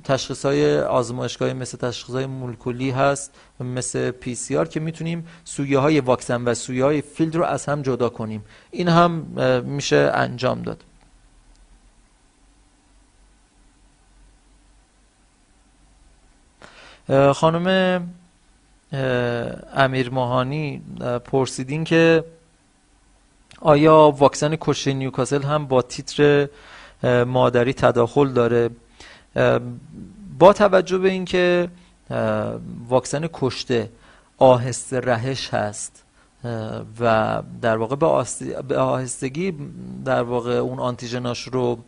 تشخیص های آزمایشگاهی مثل تشخیص های مولکولی هست مثل PCR که می‌تونیم سویه های واکسن و سویه های field رو از هم جدا کنیم. این هم میشه انجام داد. خانم امیر ماهانی پرسیدین که آیا واکسن کشته نیوکاسل هم با تیتر مادری تداخل داره؟ با توجه به اینکه واکسن کشته آهسته رهش هست و در واقع به آهستگی در واقع اون آنتیژناش رو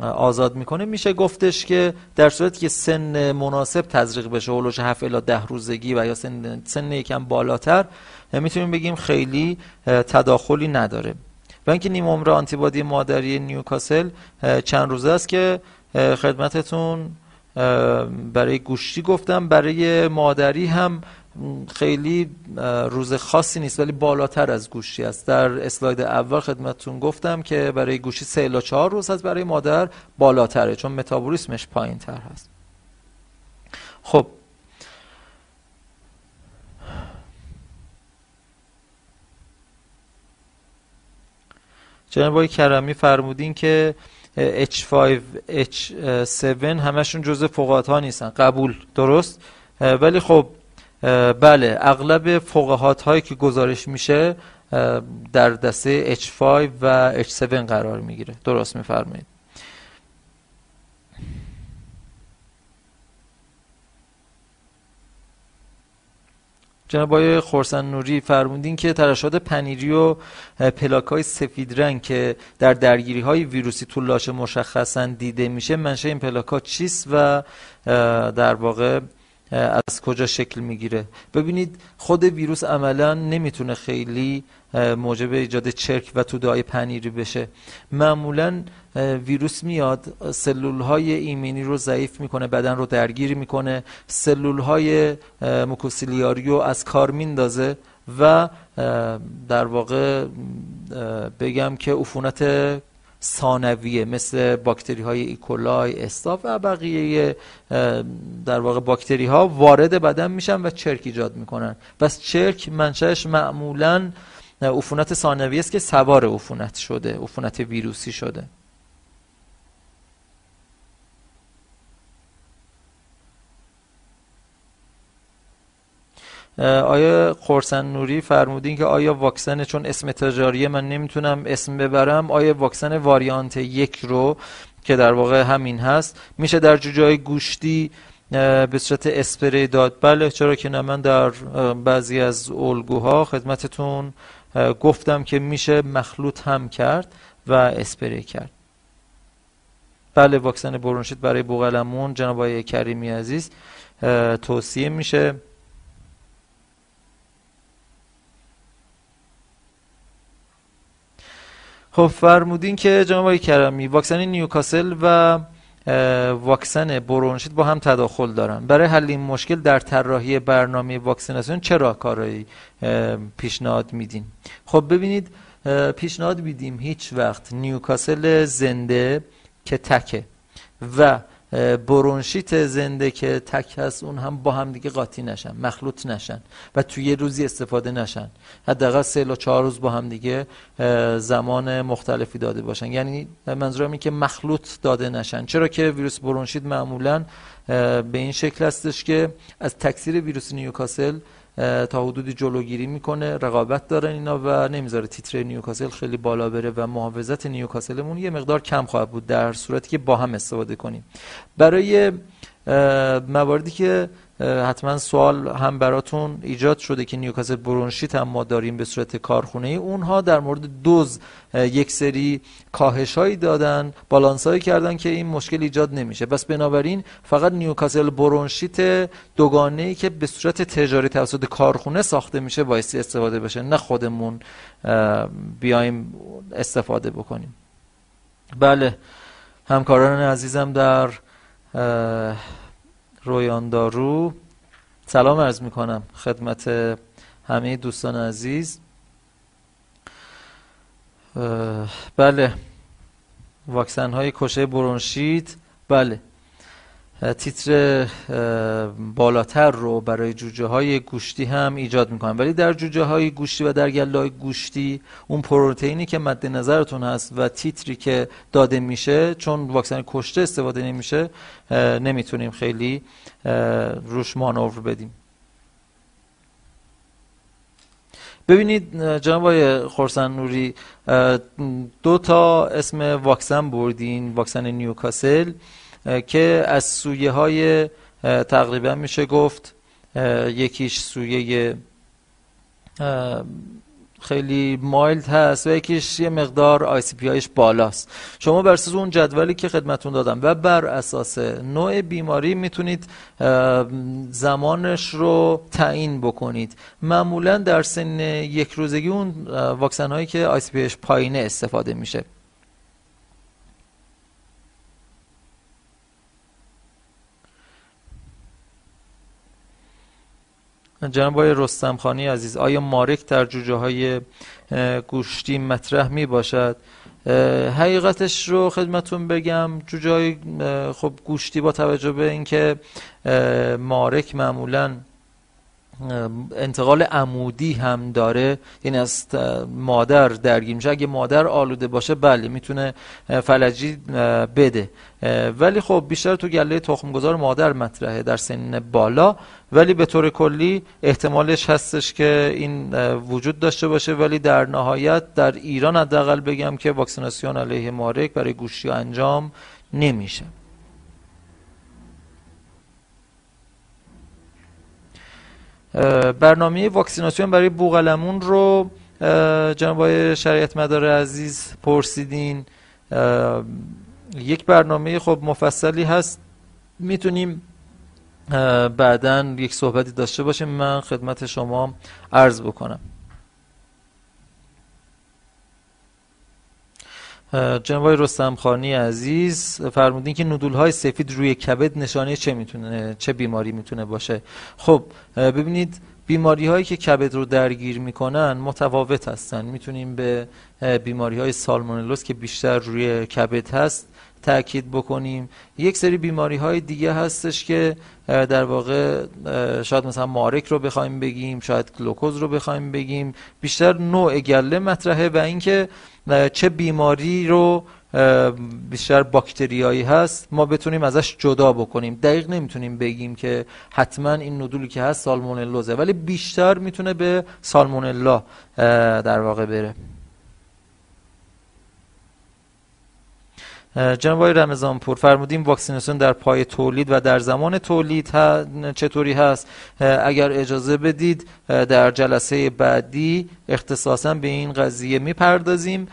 آزاد می‌کنه میشه گفتش که در صورتی که سن مناسب تزریق بشه اولوش 7 الی 10 روزگی و یا سن, سن یکم بالاتر می‌تونیم بگیم خیلی تداخلی نداره. و اینکه نیم عمر آنتیبادی مادری نیوکاسل چند روزه است که خدمتتون برای گوشتی گفتم برای مادری هم خیلی روز خاصی نیست ولی بالاتر از گوشی است. در اسلاید اول خدمتتون گفتم که برای گوشی 3 الی 4 روز هست برای مادر بالاتره چون متابولیسمش پایین تر هست. خب جناب آقای کرمی فرمودین که H5 H7 همشون جزء فوقات ها نیستن. قبول. درست؟ ولی خب بله اغلب فوقهات هایی که گزارش میشه در دسته H5 و H7 قرار می‌گیره. درست میفرمایید. جناب آقای خورسن نوری فرمودین که ترشحات پنیری و پلاک های سفید رنگ که در درگیری های ویروسی تو لاشه مشخصا دیده میشه منشه این پلاک ها چیست و در واقع از کجا شکل می‌گیره. ببینید خود ویروس عملا نمی‌تونه خیلی موجب ایجاد چرک و توده پنیری بشه. معمولا ویروس میاد سلول های ایمنی رو ضعیف می‌کنه بدن رو درگیر می‌کنه سلول های موکوسیلیاری از کار میندازه و در واقع بگم که عفونت ثانویه مثل باکتری های ایکولای استاف و بقیه در واقع باکتری ها وارد بدن میشن و چرک ایجاد می‌کنن. بس چرک منشأش معمولا عفونت ثانویه است که سوار عفونت شده عفونت ویروسی شده. آیا خورسن نوری فرمودین که آیا واکسن چون اسم تجاریه من نمی‌تونم اسم ببرم آیا واکسن واریانت یک رو که در واقع همین هست میشه در جای گوشتی به صورت اسپری داد؟ بله چرا که نه من در بعضی از الگوها خدمتتون گفتم که میشه مخلوط هم کرد و اسپری کرد. بله واکسن برونشیت برای بوغلمون جناب آقای کریمی عزیز توصیه میشه. خب فرمودین که جناب آقای کرمی واکسن نیوکاسل و واکسن برونشیت با هم تداخل دارن. برای حل این مشکل در طراحی برنامه واکسیناسیون چرا کارایی پیشنهاد میدین؟ خب ببینید پیشنهاد میدیم هیچ وقت نیوکاسل زنده که تکه و برونشیت زنده که تک هست اون هم با هم دیگه قاطی نشن مخلوط نشن و توی یه روزی استفاده نشن. حداقل سه و چهار روز با هم دیگه زمان مختلفی داده باشن. یعنی منظورم این که مخلوط داده نشن. چرا که ویروس برونشیت معمولا به این شکل هستش که از تکثیر ویروس نیوکاسل تا حدودی جلوگیری می‌کنه رقابت دارن اینا و نمی‌ذاره تیتر نیوکاسل خیلی بالا بره و محافظت نیوکاسلمون یه مقدار کم خواهد بود در صورتی که با هم استفاده کنیم. برای مواردی که حتما سوال هم براتون ایجاد شده که نیوکاسل برونشیت هم ما داریم به صورت کارخونه ای اونها در مورد دوز یک سری کاهش هایی دادن بالانس هایی کردن که این مشکل ایجاد نمیشه. بس بنابراین فقط نیوکاسل برونشیت دوگانه ای که به صورت تجاری توسط کارخونه ساخته میشه بایستی استفاده بشه نه خودمون بیایم استفاده بکنیم. بله همکاران عزیزم در رویاندارو. سلام عرض می کنم خدمت همه دوستان عزیز. بله واکسن های کشه برونشیت. بله. تیتر بالاتر رو برای جوجه های گوشتی هم ایجاد می‌کنن ولی در جوجه های گوشتی و در گله گوشتی اون پروتئینی که مد نظرتون هست و تیتری که داده میشه چون واکسن کشته استفاده نمیشه نمی‌تونیم خیلی روش مانور بدیم. ببینید جناب آقای خورسن نوری دو تا اسم واکسن بردین واکسن نیوکاسل. که از سویه های تقریبا میشه گفت یکیش سویه خیلی mild هست و یکیش یه مقدار ICPI اش بالاست. شما بر اساس اون جدولی که خدمتون دادم و بر اساس نوع بیماری می‌تونید زمانش رو تعیین بکنید. معمولا در سن یک روزگی اون واکسن هایی که ICPI پایینه استفاده میشه. جناب آقای رستم خانی عزیز آیا مارک در جوجه های گوشتی مطرح می باشد حقیقتش رو خدمتون بگم جوجه های خب گوشتی با توجه به اینکه مارک معمولا انتقال عمودی هم داره. یعنی از مادر درگیر میشه. اگه مادر آلوده باشه بله می‌تونه فلجی بده. ولی خب بیشتر تو گله تخمگذار مادر مطرحه در سن بالا. ولی به طور کلی احتمالش هستش که این وجود داشته باشه. ولی در نهایت در ایران حداقل بگم که واکسیناسیون علیه مارک برای گوشتی انجام نمیشه. برنامه واکسیناسیون برای بوغلمون رو جناب شریعت مدار عزیز پرسیدین. یک برنامه خب مفصلی هست. می‌تونیم بعدا یک صحبتی داشته باشیم. من خدمت شما عرض بکنم. جناب رستم خانی عزیز فرمودین که نودول های سفید روی کبد نشانه چه می‌تونه چه بیماری می‌تونه باشه. خب ببینید بیماری هایی که کبد رو درگیر می‌کنن متفاوت هستن. می‌تونیم به بیماری های سالمونلوس که بیشتر روی کبد هست تاکید بکنیم. یک سری بیماری های دیگه هستش که در واقع شاید مثلا مارک رو بخوایم بگیم شاید گلوکوز رو بخوایم بگیم. بیشتر نوع گله مطرحه و اینکه چه بیماری رو بیشتر باکتریایی هست ما بتونیم ازش جدا بکنیم. دقیق نمی‌تونیم بگیم که حتما این ندولی که هست سالمونلوزه ولی بیشتر می‌تونه به سالمونلا در واقع بره. جناب رمضان پور فرمودیم واکسیناسیون در پای تولید و در زمان تولید چطوری هست؟ اگر اجازه بدید در جلسه بعدی اختصاصا به این قضیه می‌پردازیم.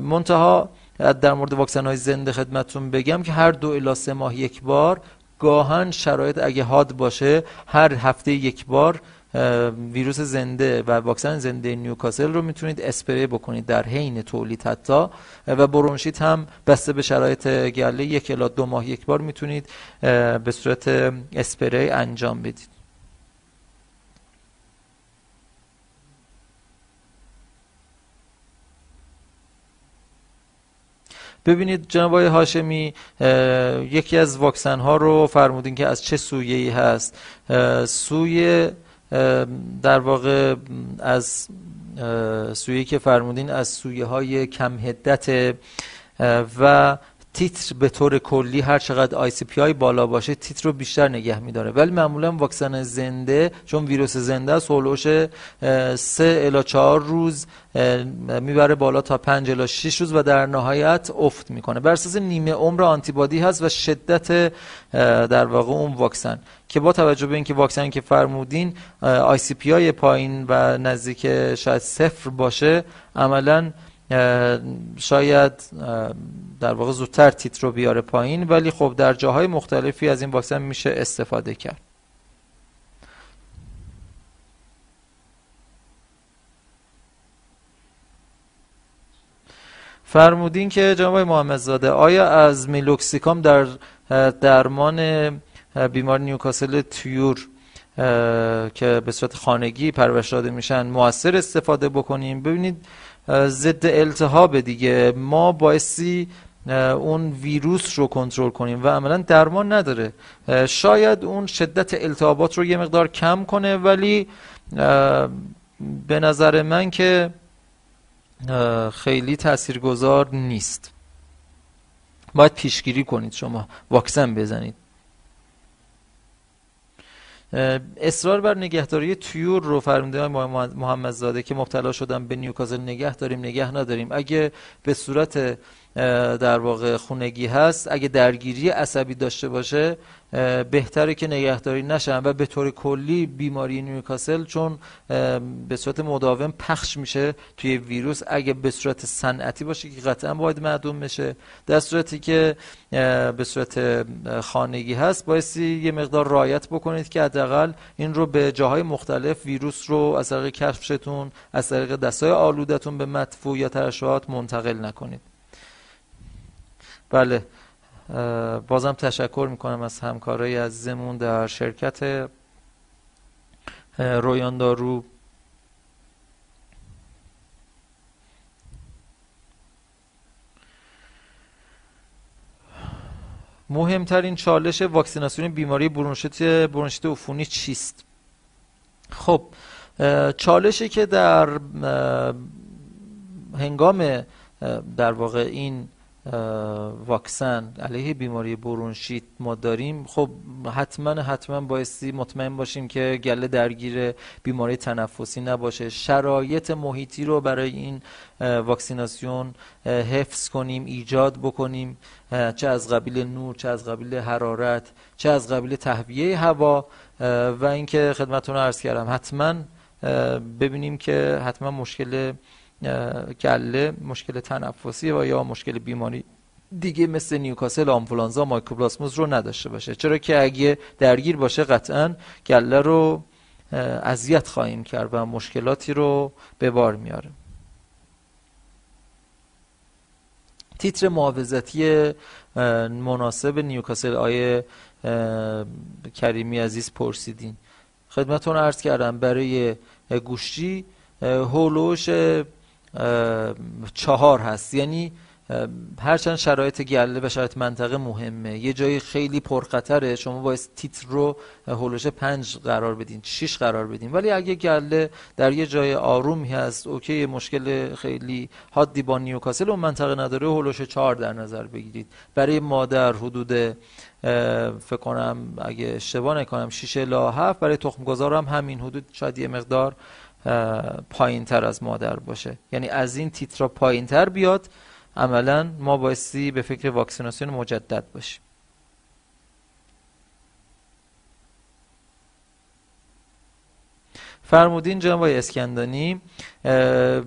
منتها در مورد واکسن های زنده خدمتون بگم که هر دو الی سه ماه یک بار گاهن شرایط اگه حاد باشه هر هفته یک بار ویروس زنده و واکسن زنده نیوکاسل رو می‌تونید اسپری بکنید در حین تولید حتی. و برونشیت هم بسته به شرایط گله یک الی دو ماه یک بار می‌تونید به صورت اسپری انجام بدید. ببینید جناب آقای هاشمی یکی از واکسن ها رو فرمودین که از چه سویه ای هست سوی در واقع از سویه که فرمودین از سویه های کم حدت و تیتر به طور کلی هر چقدر ICPI بالا باشه تیتر رو بیشتر نگه میداره. ولی معمولا واکسن زنده چون ویروس زنده است حول و حوش سه الی چهار روز می‌بره بالا تا پنج الی 6 روز و در نهایت افت می‌کنه. بر اساس نیمه عمر آنتیبادی هست و شدت در واقع اون واکسن. که با توجه به اینکه واکسن که فرمودین ICPI پایین و نزدیک شاید صفر باشه عملا شاید در واقع زودتر تیتر رو بیاره پایین ولی خب در جاهای مختلفی از این واکسن میشه استفاده کرد. فرمودین که جناب محمدزاده آیا از میلوکسیکام در درمان بیمار نیوکاسل تیور که به صورت خانگی پرورش داده میشن موثر استفاده بکنیم؟ ببینید ضد التهاب دیگه. ما بایستی اون ویروس رو کنترل کنیم و عملا درمان نداره. شاید اون شدت التهابات رو یه مقدار کم کنه ولی به نظر من که خیلی تاثیرگذار نیست. باید پیشگیری کنید شما واکسن بزنید. اصرار بر نگهداری تیور رو فرمونده محمد زاده که مبتلا شدن به نیوکاسل نگه داریم نگه نداریم. اگه به صورت در واقع خونگی هست. اگه درگیری عصبی داشته باشه بهتره که نگهداری نشن و به طور کلی بیماری نیوکاسل چون به صورت مداوم پخش میشه توی ویروس. اگه به صورت صنعتی باشه که قطعا باید معدوم بشه. در صورتی که به صورت خانگی هست بایستی یه مقدار رایت بکنید که حداقل این رو به جاهای مختلف ویروس رو از طریق کفشتون از طریق دستای آلودتون به مدفوع یا ترشحات منتقل نکنید. بله. بازم تشکر می‌کنم از همکارای عزیزمون در شرکت رویان دارو. مهمترین چالش واکسیناسیون بیماری برونشیت برونشیت عفونی چیست؟ خب چالشی که در هنگام در واقع این واکسن علیه بیماری برونشیت ما داریم. خب حتما حتما بایستی مطمئن باشیم که گله درگیر بیماری تنفسی نباشه. شرایط محیطی رو برای این واکسیناسیون حفظ کنیم ایجاد بکنیم. چه از قبیل نور چه از قبیل حرارت چه از قبیل تهویه هوا. و اینکه خدمتتون عرض کردم حتما ببینیم که حتما مشکل گله مشکل تنفسی و یا مشکل بیماری. دیگه مثل نیوکاسل آنفولانزا مایکروپلاسموز رو نداشته باشه. چرا که اگه درگیر باشه قطعا گله رو اذیت خواهیم کرد و مشکلاتی رو به بار میاره. تیتر محافظتی مناسب نیوکاسل آیه کریمی عزیز پرسیدین. خدمتون عرض کردم برای گوشتی هولوش چهار هست. یعنی هرچند شرایط گله و شرایط منطقه مهمه یه جایی خیلی پرخطره شما باید تیتر رو هولوش پنج قرار بدین شیش قرار بدین. ولی اگه گله در یه جای آرومی هست اوکی مشکل خیلی حادی با نیوکاسل اون منطقه نداره هولوش چهار در نظر بگیرید. برای مادر حدود فکر کنم اگه اشتباه نکنم 6 الی 7 برای تخم گذار هم همین حدود شاید یه مقدار پایین تر از مادر باشه. یعنی از این تیترا پایین تر بیاد عملا ما بایستی به فکر واکسیناسیون مجدد باشیم. فرمودین جناب اسکندانی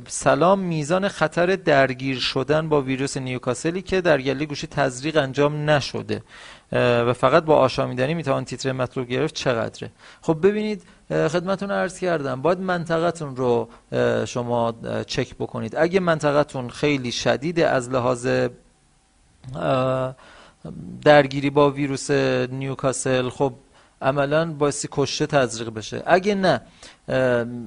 سلام میزان خطر درگیر شدن با ویروس نیوکاسلی که در گله گوشی تزریق انجام نشده. و فقط با آشامیدنی می‌توان تیتر مطلوب گرفت چقدره؟ خب ببینید خدمتون عرض کردم باید منطقتون رو شما چک بکنید. اگه منطقتون خیلی شدیده از لحاظ درگیری با ویروس نیوکاسل خب عملا بایستی کشته تزریق بشه. اگه نه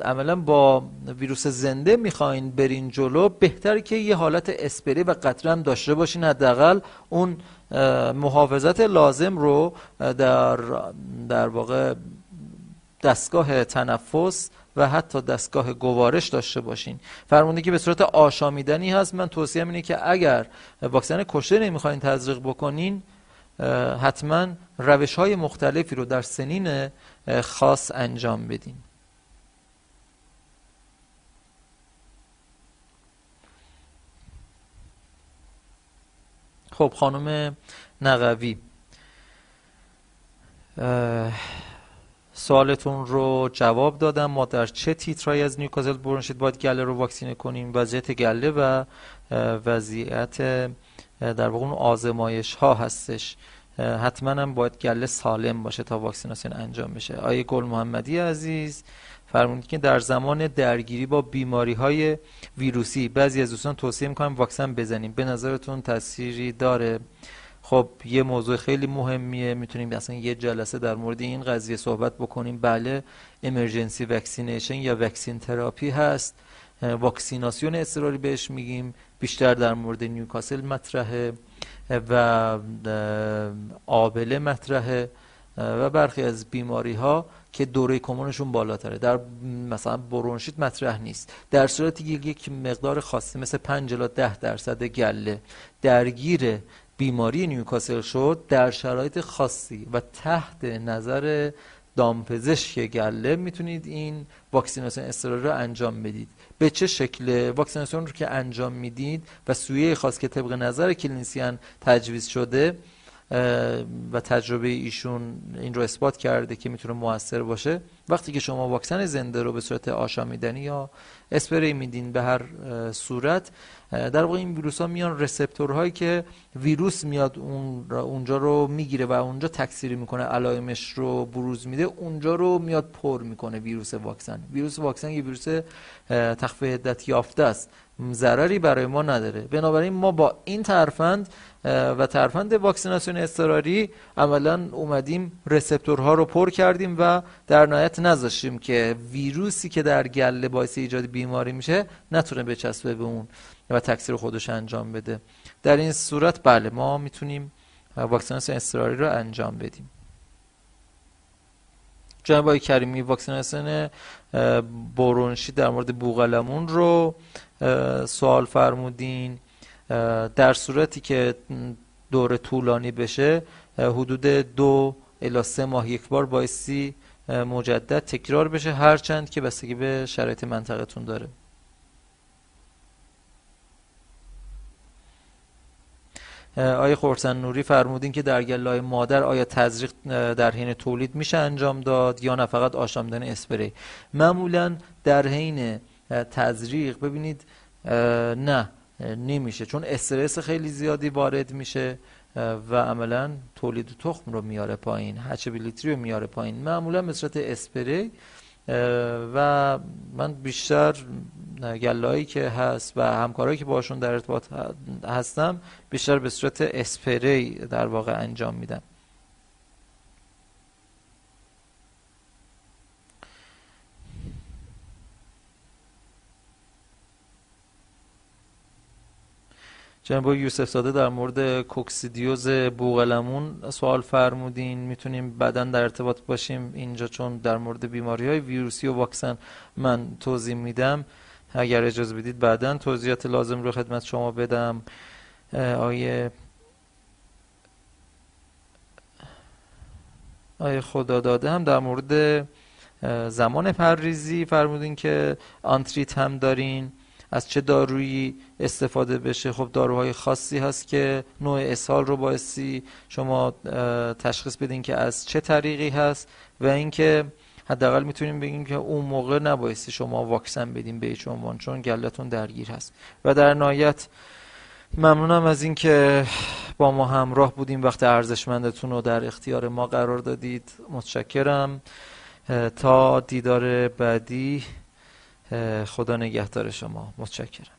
عملا با ویروس زنده می‌خواین برین جلو بهتر که یه حالت اسپری و قطره هم داشته باشین حداقل اون محافظت لازم رو در در واقع دستگاه تنفس و حتی دستگاه گوارش داشته باشین. فرمونده که به صورت آشامیدنی هست. من توصیه اینه که اگر واکسن کشته نمی‌خواین تزریق بکنین حتما روش های مختلفی رو در سنین خاص انجام بدین. خب خانم نقوی سوالتون رو جواب دادم. ما در چه تیترایی از نیوکاسل برونشید باید گله رو واکسینه کنیم؟ وضعیت گله و وضعیت در واقع اون آزمایش ها هستش حتما هم باید گله سالم باشه تا واکسیناسیون انجام بشه. آقای گل محمدی عزیز فرمودید که در زمان درگیری با بیماری های ویروسی بعضی از دوستان توصیه می‌کنم واکسن بزنیم. به نظرتون تأثیری داره؟ خب یه موضوع خیلی مهمیه. می‌تونیم اصلا یه جلسه در مورد این قضیه صحبت بکنیم. بله emergency vaccination یا vaccine therapy هست. واکسیناسیون اضطراری بهش میگیم. بیشتر در مورد نیوکاسل مطرحه و آبله مطرحه. و برخی از بیماری ها که دوره کمونشون بالاتره. در مثلا برونشیت مطرح نیست. در صورتی که یک مقدار خاصی مثل 5 الی 10 درصد گله درگیر بیماری نیوکاسل شد در شرایط خاصی و تحت نظر دامپزشک گله می‌تونید این واکسیناسیون استراری رو انجام بدید. به چه شکل؟ واکسیناسیون رو که انجام می‌دید و سویه خاص که طبق نظر کلینیسیان تجویز شده و تجربه ایشون این رو اثبات کرده که می‌تونه موثر باشه. وقتی که شما واکسن زنده رو به صورت آشامیدنی یا اسپری میدین به هر صورت در واقع این ویروس ها میان رسپتورهایی که ویروس میاد اون اونجا رو می‌گیره و اونجا تکثیری می‌کنه علائمش رو بروز میده اونجا رو میاد پر می‌کنه ویروس واکسن. ویروس واکسن یه ویروس تخفیه عدت یافته است. ضرری برای ما نداره. بنابراین ما با این ترفند و ترفند واکسیناسیون اضطراری. عملا اومدیم رسپتورها رو پر کردیم و در نهایت نذاشتیم که ویروسی که در گله باعث ایجاد بیماری میشه نتونه بچسبه به اون و تکثیر خودش انجام بده. در این صورت بله ما می‌تونیم واکسیناسیون اضطراری رو انجام بدیم. جناب آقای کریمی واکسیناسیون برونشی در مورد بوغلمون رو سوال فرمودین. در صورتی که دور طولانی بشه حدود دو الی سه ماه یک بار بایستی مجدد تکرار بشه هرچند که بستگی به شرایط منطقتون داره. آیا خورسن نوری فرمودین که در گلای مادر آیا تزریق در حین تولید میشه انجام داد یا نه؟ فقط آشامیدن اسپری. معمولا در حین تزریق ببینید نه. نمیشه. چون استرس خیلی زیادی وارد میشه و عملا تولید تخم رو میاره پایین هچبیلیتی رو میاره پایین. معمولا به صورت اسپری و من بیشتر گلایی که هست و همکارایی که باشون در ارتباط هستم بیشتر به صورت اسپری در واقع انجام میدم. جناب یوسف زاده در مورد کوکسیدیوز بوغلمون سوال فرمودین. می‌تونیم بعدا در ارتباط باشیم. اینجا چون در مورد بیماری های ویروسی و واکسن من توضیح میدم. اگر اجازه بدید بعدا توضیحات لازم رو خدمت شما بدم. آیه آیه خدا داده هم در مورد زمان پرریزی فرمودین که آنتریت هم دارین. از چه دارویی استفاده بشه؟ خب داروهای خاصی هست که نوع اسهال رو بایستی شما تشخیص بدین که از چه طریقی هست و اینکه حداقل می‌تونیم بگیم که اون موقع نبایستی شما واکسن بدین به هیچ عنوان چون گلتون درگیر هست. و در نهایت ممنونم از اینکه با ما همراه بودیم وقت ارزشمندتون رو در اختیار ما قرار دادید. متشکرم. تا دیدار بعدی. خدا نگهدار شما. متشکرم.